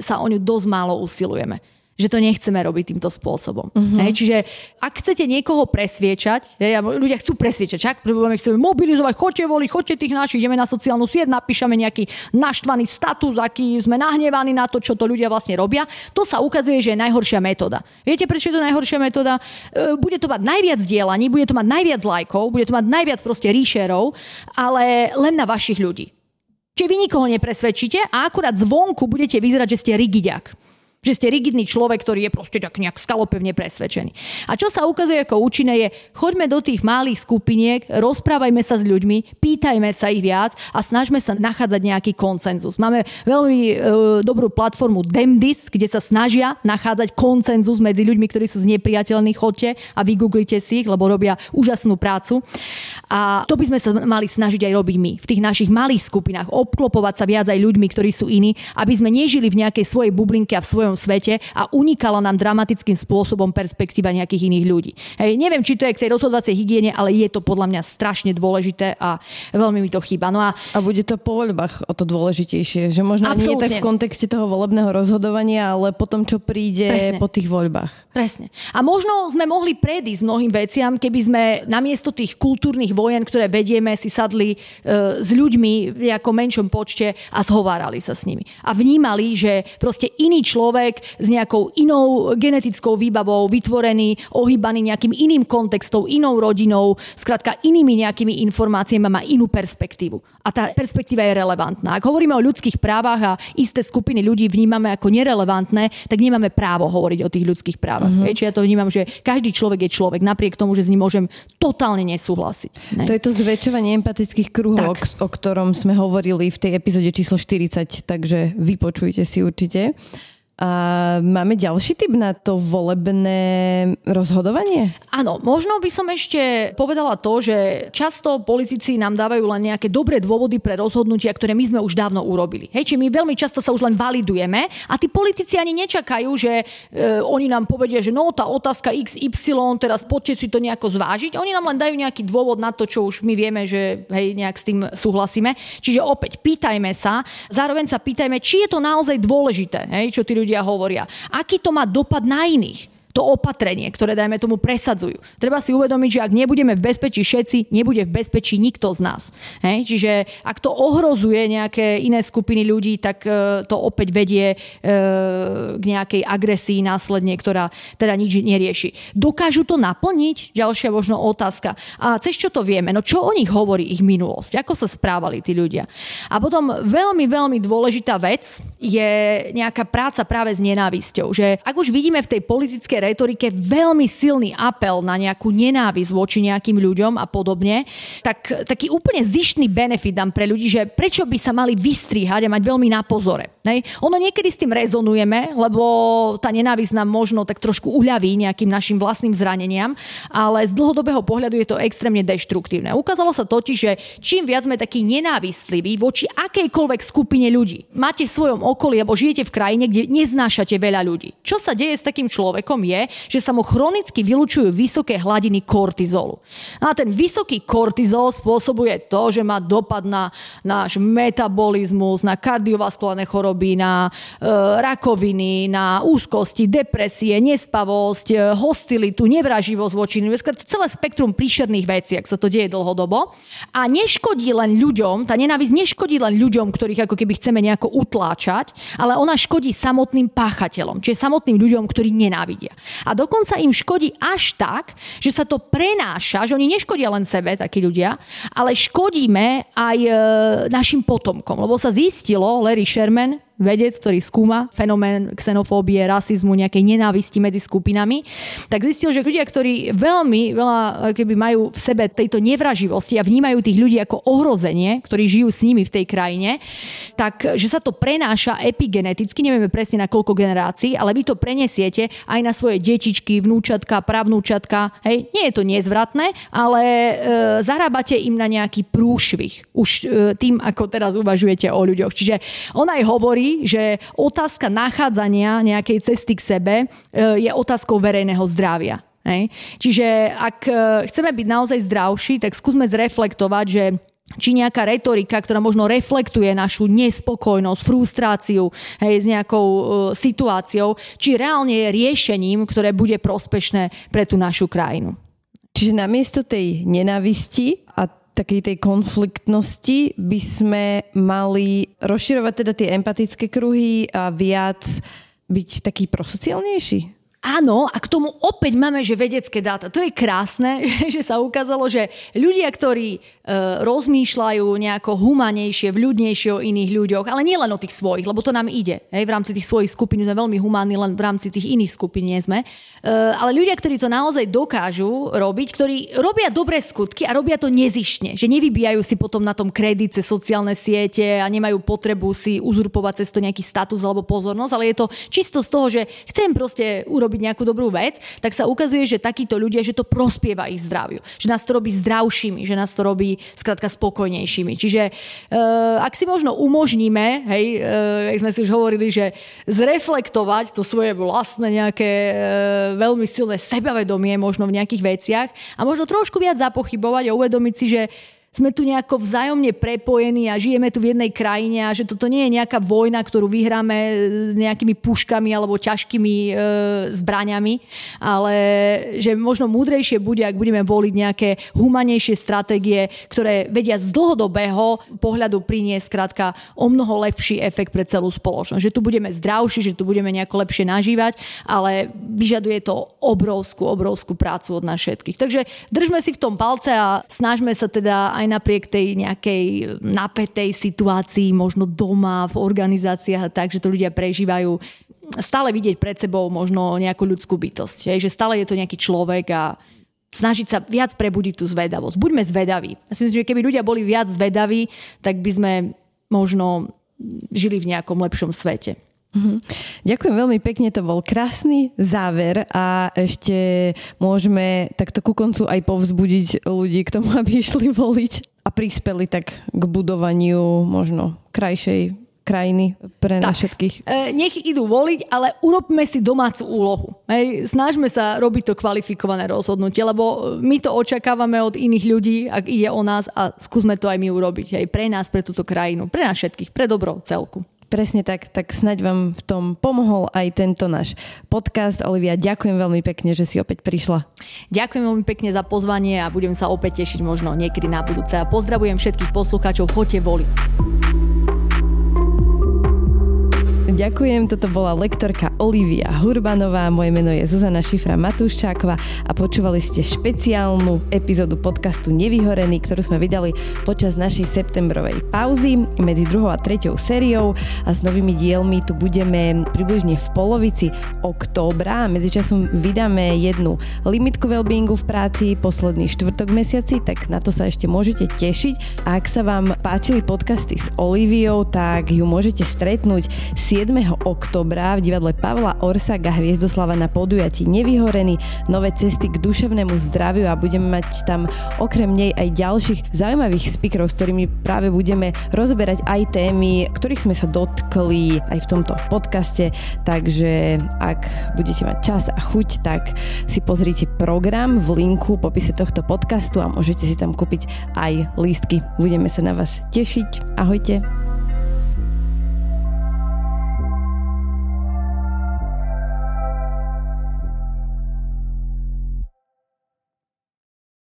sa o ňu dosť málo usilujeme že to nechceme robiť týmto spôsobom. Uh-huh. Hej, čiže ak chcete niekoho presviečať, hej, ľudia chcú presviečať, čak chceme mobilizovať, choďte voliť, choďte tých našich, ideme na sociálnu sieť, napíšeme nejaký naštvaný status, aký sme nahnevaní na to, čo to ľudia vlastne robia. To sa ukazuje, že je najhoršia metóda. Viete, prečo je to najhoršia metóda? E, bude to mať najviac dielaní, bude to mať najviac lajkov, bude to mať najviac proste ríšerov, ale len na vašich ľudí. Čiže vy nikoho nepresvedčíte a akurát zvonku budete vyzerať, že ste rigiďak že ste rigidný človek, ktorý je proste tak nejak skalopevne presvedčený. A čo sa ukazuje ako účinné je, choďme do tých malých skupiniek, rozprávajme sa s ľuďmi, pýtajme sa ich viac a snažme sa nachádzať nejaký konsenzus. Máme veľmi e, dobrú platformu Demdis, kde sa snažia nachádzať konsenzus medzi ľuďmi, ktorí sú znepriateľní. Chodte a vygooglite si ich, lebo robia úžasnú prácu. A to by sme sa mali snažiť aj robiť my. V tých našich malých skupinách obklopovať sa viac aj ľuďmi, ktorí sú iní, aby sme nežili v nejakej svojej bublinke a v svojom svete a unikala nám dramatickým spôsobom perspektíva nejakých iných ľudí. Hej, neviem, či to je k tej rozhodovacej hygiene, ale je to podľa mňa strašne dôležité a veľmi mi to chýba. No a, a bude to po voľbách o to dôležitejšie, že možno Absolutne. nie tak v kontexte toho volebného rozhodovania, ale potom, čo príde Presne. po tých voľbách. Presne. A možno sme mohli predísť mnohým veciam, keby sme namiesto tých kultúrnych vojen, ktoré vedieme, si sadli e, s ľuďmi v nejakom menšom počte a zhovárali sa s nimi. A vnímali, že proste iný človek človek s nejakou inou genetickou výbavou, vytvorený, ohýbaný nejakým iným kontextom, inou rodinou, skrátka inými nejakými informáciami má inú perspektívu. A tá perspektíva je relevantná. Ak hovoríme o ľudských právach a isté skupiny ľudí vnímame ako nerelevantné, tak nemáme právo hovoriť o tých ľudských právach. Mm-hmm. Čiže ja to vnímam, že každý človek je človek, napriek tomu, že s ním môžem totálne nesúhlasiť. Ne? To je to zväčšovanie empatických kruhov, tak. o ktorom sme hovorili v tej epizóde číslo 40, takže vypočujte si určite. A máme ďalší typ na to volebné rozhodovanie? Áno, možno by som ešte povedala to, že často politici nám dávajú len nejaké dobré dôvody pre rozhodnutia, ktoré my sme už dávno urobili. Hej, či my veľmi často sa už len validujeme a tí politici ani nečakajú, že e, oni nám povedia, že no tá otázka XY, teraz poďte si to nejako zvážiť. Oni nám len dajú nejaký dôvod na to, čo už my vieme, že hej, nejak s tým súhlasíme. Čiže opäť pýtajme sa, zároveň sa pýtajme, či je to naozaj dôležité, hej, čo tí ľudia hovoria. Aký to má dopad na iných? To opatrenie, ktoré dajme tomu presadzujú. Treba si uvedomiť, že ak nebudeme v bezpečí všetci, nebude v bezpečí nikto z nás. Hej? Čiže ak to ohrozuje nejaké iné skupiny ľudí, tak e, to opäť vedie e, k nejakej agresii následne, ktorá teda nič nerieši. Dokážu to naplniť? Ďalšia možno otázka. A cez čo to vieme? No čo o nich hovorí ich minulosť? Ako sa správali tí ľudia? A potom veľmi, veľmi dôležitá vec je nejaká práca práve s nenávisťou. Že ak už vidíme v tej politickej retorike veľmi silný apel na nejakú nenávisť voči nejakým ľuďom a podobne, tak taký úplne zištný benefit dám pre ľudí, že prečo by sa mali vystrihať a mať veľmi na pozore. Hej? Ono niekedy s tým rezonujeme, lebo tá nenávisť nám možno tak trošku uľaví nejakým našim vlastným zraneniam, ale z dlhodobého pohľadu je to extrémne deštruktívne. Ukázalo sa totiž, že čím viac sme takí nenávistliví voči akejkoľvek skupine ľudí, máte v svojom okolí alebo žijete v krajine, kde neznášate veľa ľudí. Čo sa deje s takým človekom je, že sa mu chronicky vylučujú vysoké hladiny kortizolu. No a ten vysoký kortizol spôsobuje to, že má dopad na náš metabolizmus, na kardiovaskulárne choroby, choroby, na e, rakoviny, na úzkosti, depresie, nespavosť, e, hostilitu, nevraživosť voči iným. Celé spektrum príšerných vecí, ak sa to deje dlhodobo. A neškodí len ľuďom, tá nenávisť neškodí len ľuďom, ktorých ako keby chceme nejako utláčať, ale ona škodí samotným páchateľom, čiže samotným ľuďom, ktorí nenávidia. A dokonca im škodí až tak, že sa to prenáša, že oni neškodia len sebe, takí ľudia, ale škodíme aj e, našim potomkom. Lebo sa zistilo, Larry Sherman, vedec, ktorý skúma fenomén xenofóbie, rasizmu, nejakej nenávisti medzi skupinami, tak zistil, že ľudia, ktorí veľmi veľa keby majú v sebe tejto nevraživosti a vnímajú tých ľudí ako ohrozenie, ktorí žijú s nimi v tej krajine, tak že sa to prenáša epigeneticky, nevieme presne na koľko generácií, ale vy to prenesiete aj na svoje detičky, vnúčatka, pravnúčatka. Hej, nie je to nezvratné, ale e, zarábate im na nejaký prúšvih. Už e, tým, ako teraz uvažujete o ľuďoch. Čiže ona aj hovorí, že otázka nachádzania nejakej cesty k sebe e, je otázkou verejného zdravia. Hej. Čiže ak e, chceme byť naozaj zdravší, tak skúsme zreflektovať, že či nejaká retorika, ktorá možno reflektuje našu nespokojnosť, frustráciu hej, s nejakou uh, situáciou, či reálne je riešením, ktoré bude prospešné pre tú našu krajinu. Čiže namiesto tej nenavisti a takej tej konfliktnosti by sme mali rozširovať teda tie empatické kruhy a viac byť taký prosociálnejší? Áno, a k tomu opäť máme, že vedecké dáta. To je krásne, že, sa ukázalo, že ľudia, ktorí e, rozmýšľajú nejako humanejšie, vľudnejšie o iných ľuďoch, ale nie len o tých svojich, lebo to nám ide. Hej, v rámci tých svojich skupín sme veľmi humánni, len v rámci tých iných skupín nie sme. E, ale ľudia, ktorí to naozaj dokážu robiť, ktorí robia dobré skutky a robia to nezištne, že nevybijajú si potom na tom kredit sociálne siete a nemajú potrebu si uzurpovať cez to nejaký status alebo pozornosť, ale je to čisto z toho, že chcem proste urobiť robiť nejakú dobrú vec, tak sa ukazuje, že takíto ľudia, že to prospieva ich zdraviu. Že nás to robí zdravšími, že nás to robí skrátka spokojnejšími. Čiže uh, ak si možno umožníme, hej, uh, jak sme si už hovorili, že zreflektovať to svoje vlastné nejaké uh, veľmi silné sebavedomie možno v nejakých veciach a možno trošku viac zapochybovať a uvedomiť si, že sme tu nejako vzájomne prepojení a žijeme tu v jednej krajine a že toto nie je nejaká vojna, ktorú vyhráme s nejakými puškami alebo ťažkými e, zbraňami, ale že možno múdrejšie bude, ak budeme voliť nejaké humanejšie stratégie, ktoré vedia z dlhodobého pohľadu priniesť skrátka o mnoho lepší efekt pre celú spoločnosť. Že tu budeme zdravší, že tu budeme nejako lepšie nažívať, ale vyžaduje to obrovskú, obrovskú prácu od nás všetkých. Takže držme si v tom palce a snažme sa teda aj aj napriek tej nejakej napätej situácii, možno doma, v organizáciách a tak, že to ľudia prežívajú, stále vidieť pred sebou možno nejakú ľudskú bytosť. Že stále je to nejaký človek a snažiť sa viac prebudiť tú zvedavosť. Buďme zvedaví. Ja si myslím, že keby ľudia boli viac zvedaví, tak by sme možno žili v nejakom lepšom svete. Mm-hmm. Ďakujem veľmi pekne, to bol krásny záver a ešte môžeme takto ku koncu aj povzbudiť ľudí k tomu, aby išli voliť a prispeli tak k budovaniu možno krajšej krajiny pre nás všetkých. E, nech idú voliť, ale urobme si domácu úlohu. Hej, snažme sa robiť to kvalifikované rozhodnutie, lebo my to očakávame od iných ľudí, ak ide o nás a skúsme to aj my urobiť. Hej, pre nás, pre túto krajinu, pre nás všetkých, pre dobro celku. Presne tak, tak snaď vám v tom pomohol aj tento náš podcast. Olivia, ďakujem veľmi pekne, že si opäť prišla. Ďakujem veľmi pekne za pozvanie a budem sa opäť tešiť možno niekedy na budúce. A pozdravujem všetkých poslucháčov, choďte voliť. Ďakujem, toto bola lektorka Olivia Hurbanová, moje meno je Zuzana Šifra Matúščáková a počúvali ste špeciálnu epizódu podcastu Nevyhorený, ktorú sme vydali počas našej septembrovej pauzy medzi druhou a treťou sériou a s novými dielmi tu budeme približne v polovici októbra a medzičasom vydáme jednu limitku wellbeingu v práci posledný štvrtok mesiaci, tak na to sa ešte môžete tešiť. A ak sa vám páčili podcasty s Oliviou, tak ju môžete stretnúť 7. oktobra v divadle Pavla Orsaga Hviezdoslava na podujatí Nevyhorený nové cesty k duševnému zdraviu a budeme mať tam okrem nej aj ďalších zaujímavých speakerov, s ktorými práve budeme rozoberať aj témy, ktorých sme sa dotkli aj v tomto podcaste, takže ak budete mať čas a chuť, tak si pozrite program v linku popise tohto podcastu a môžete si tam kúpiť aj lístky. Budeme sa na vás tešiť. Ahojte.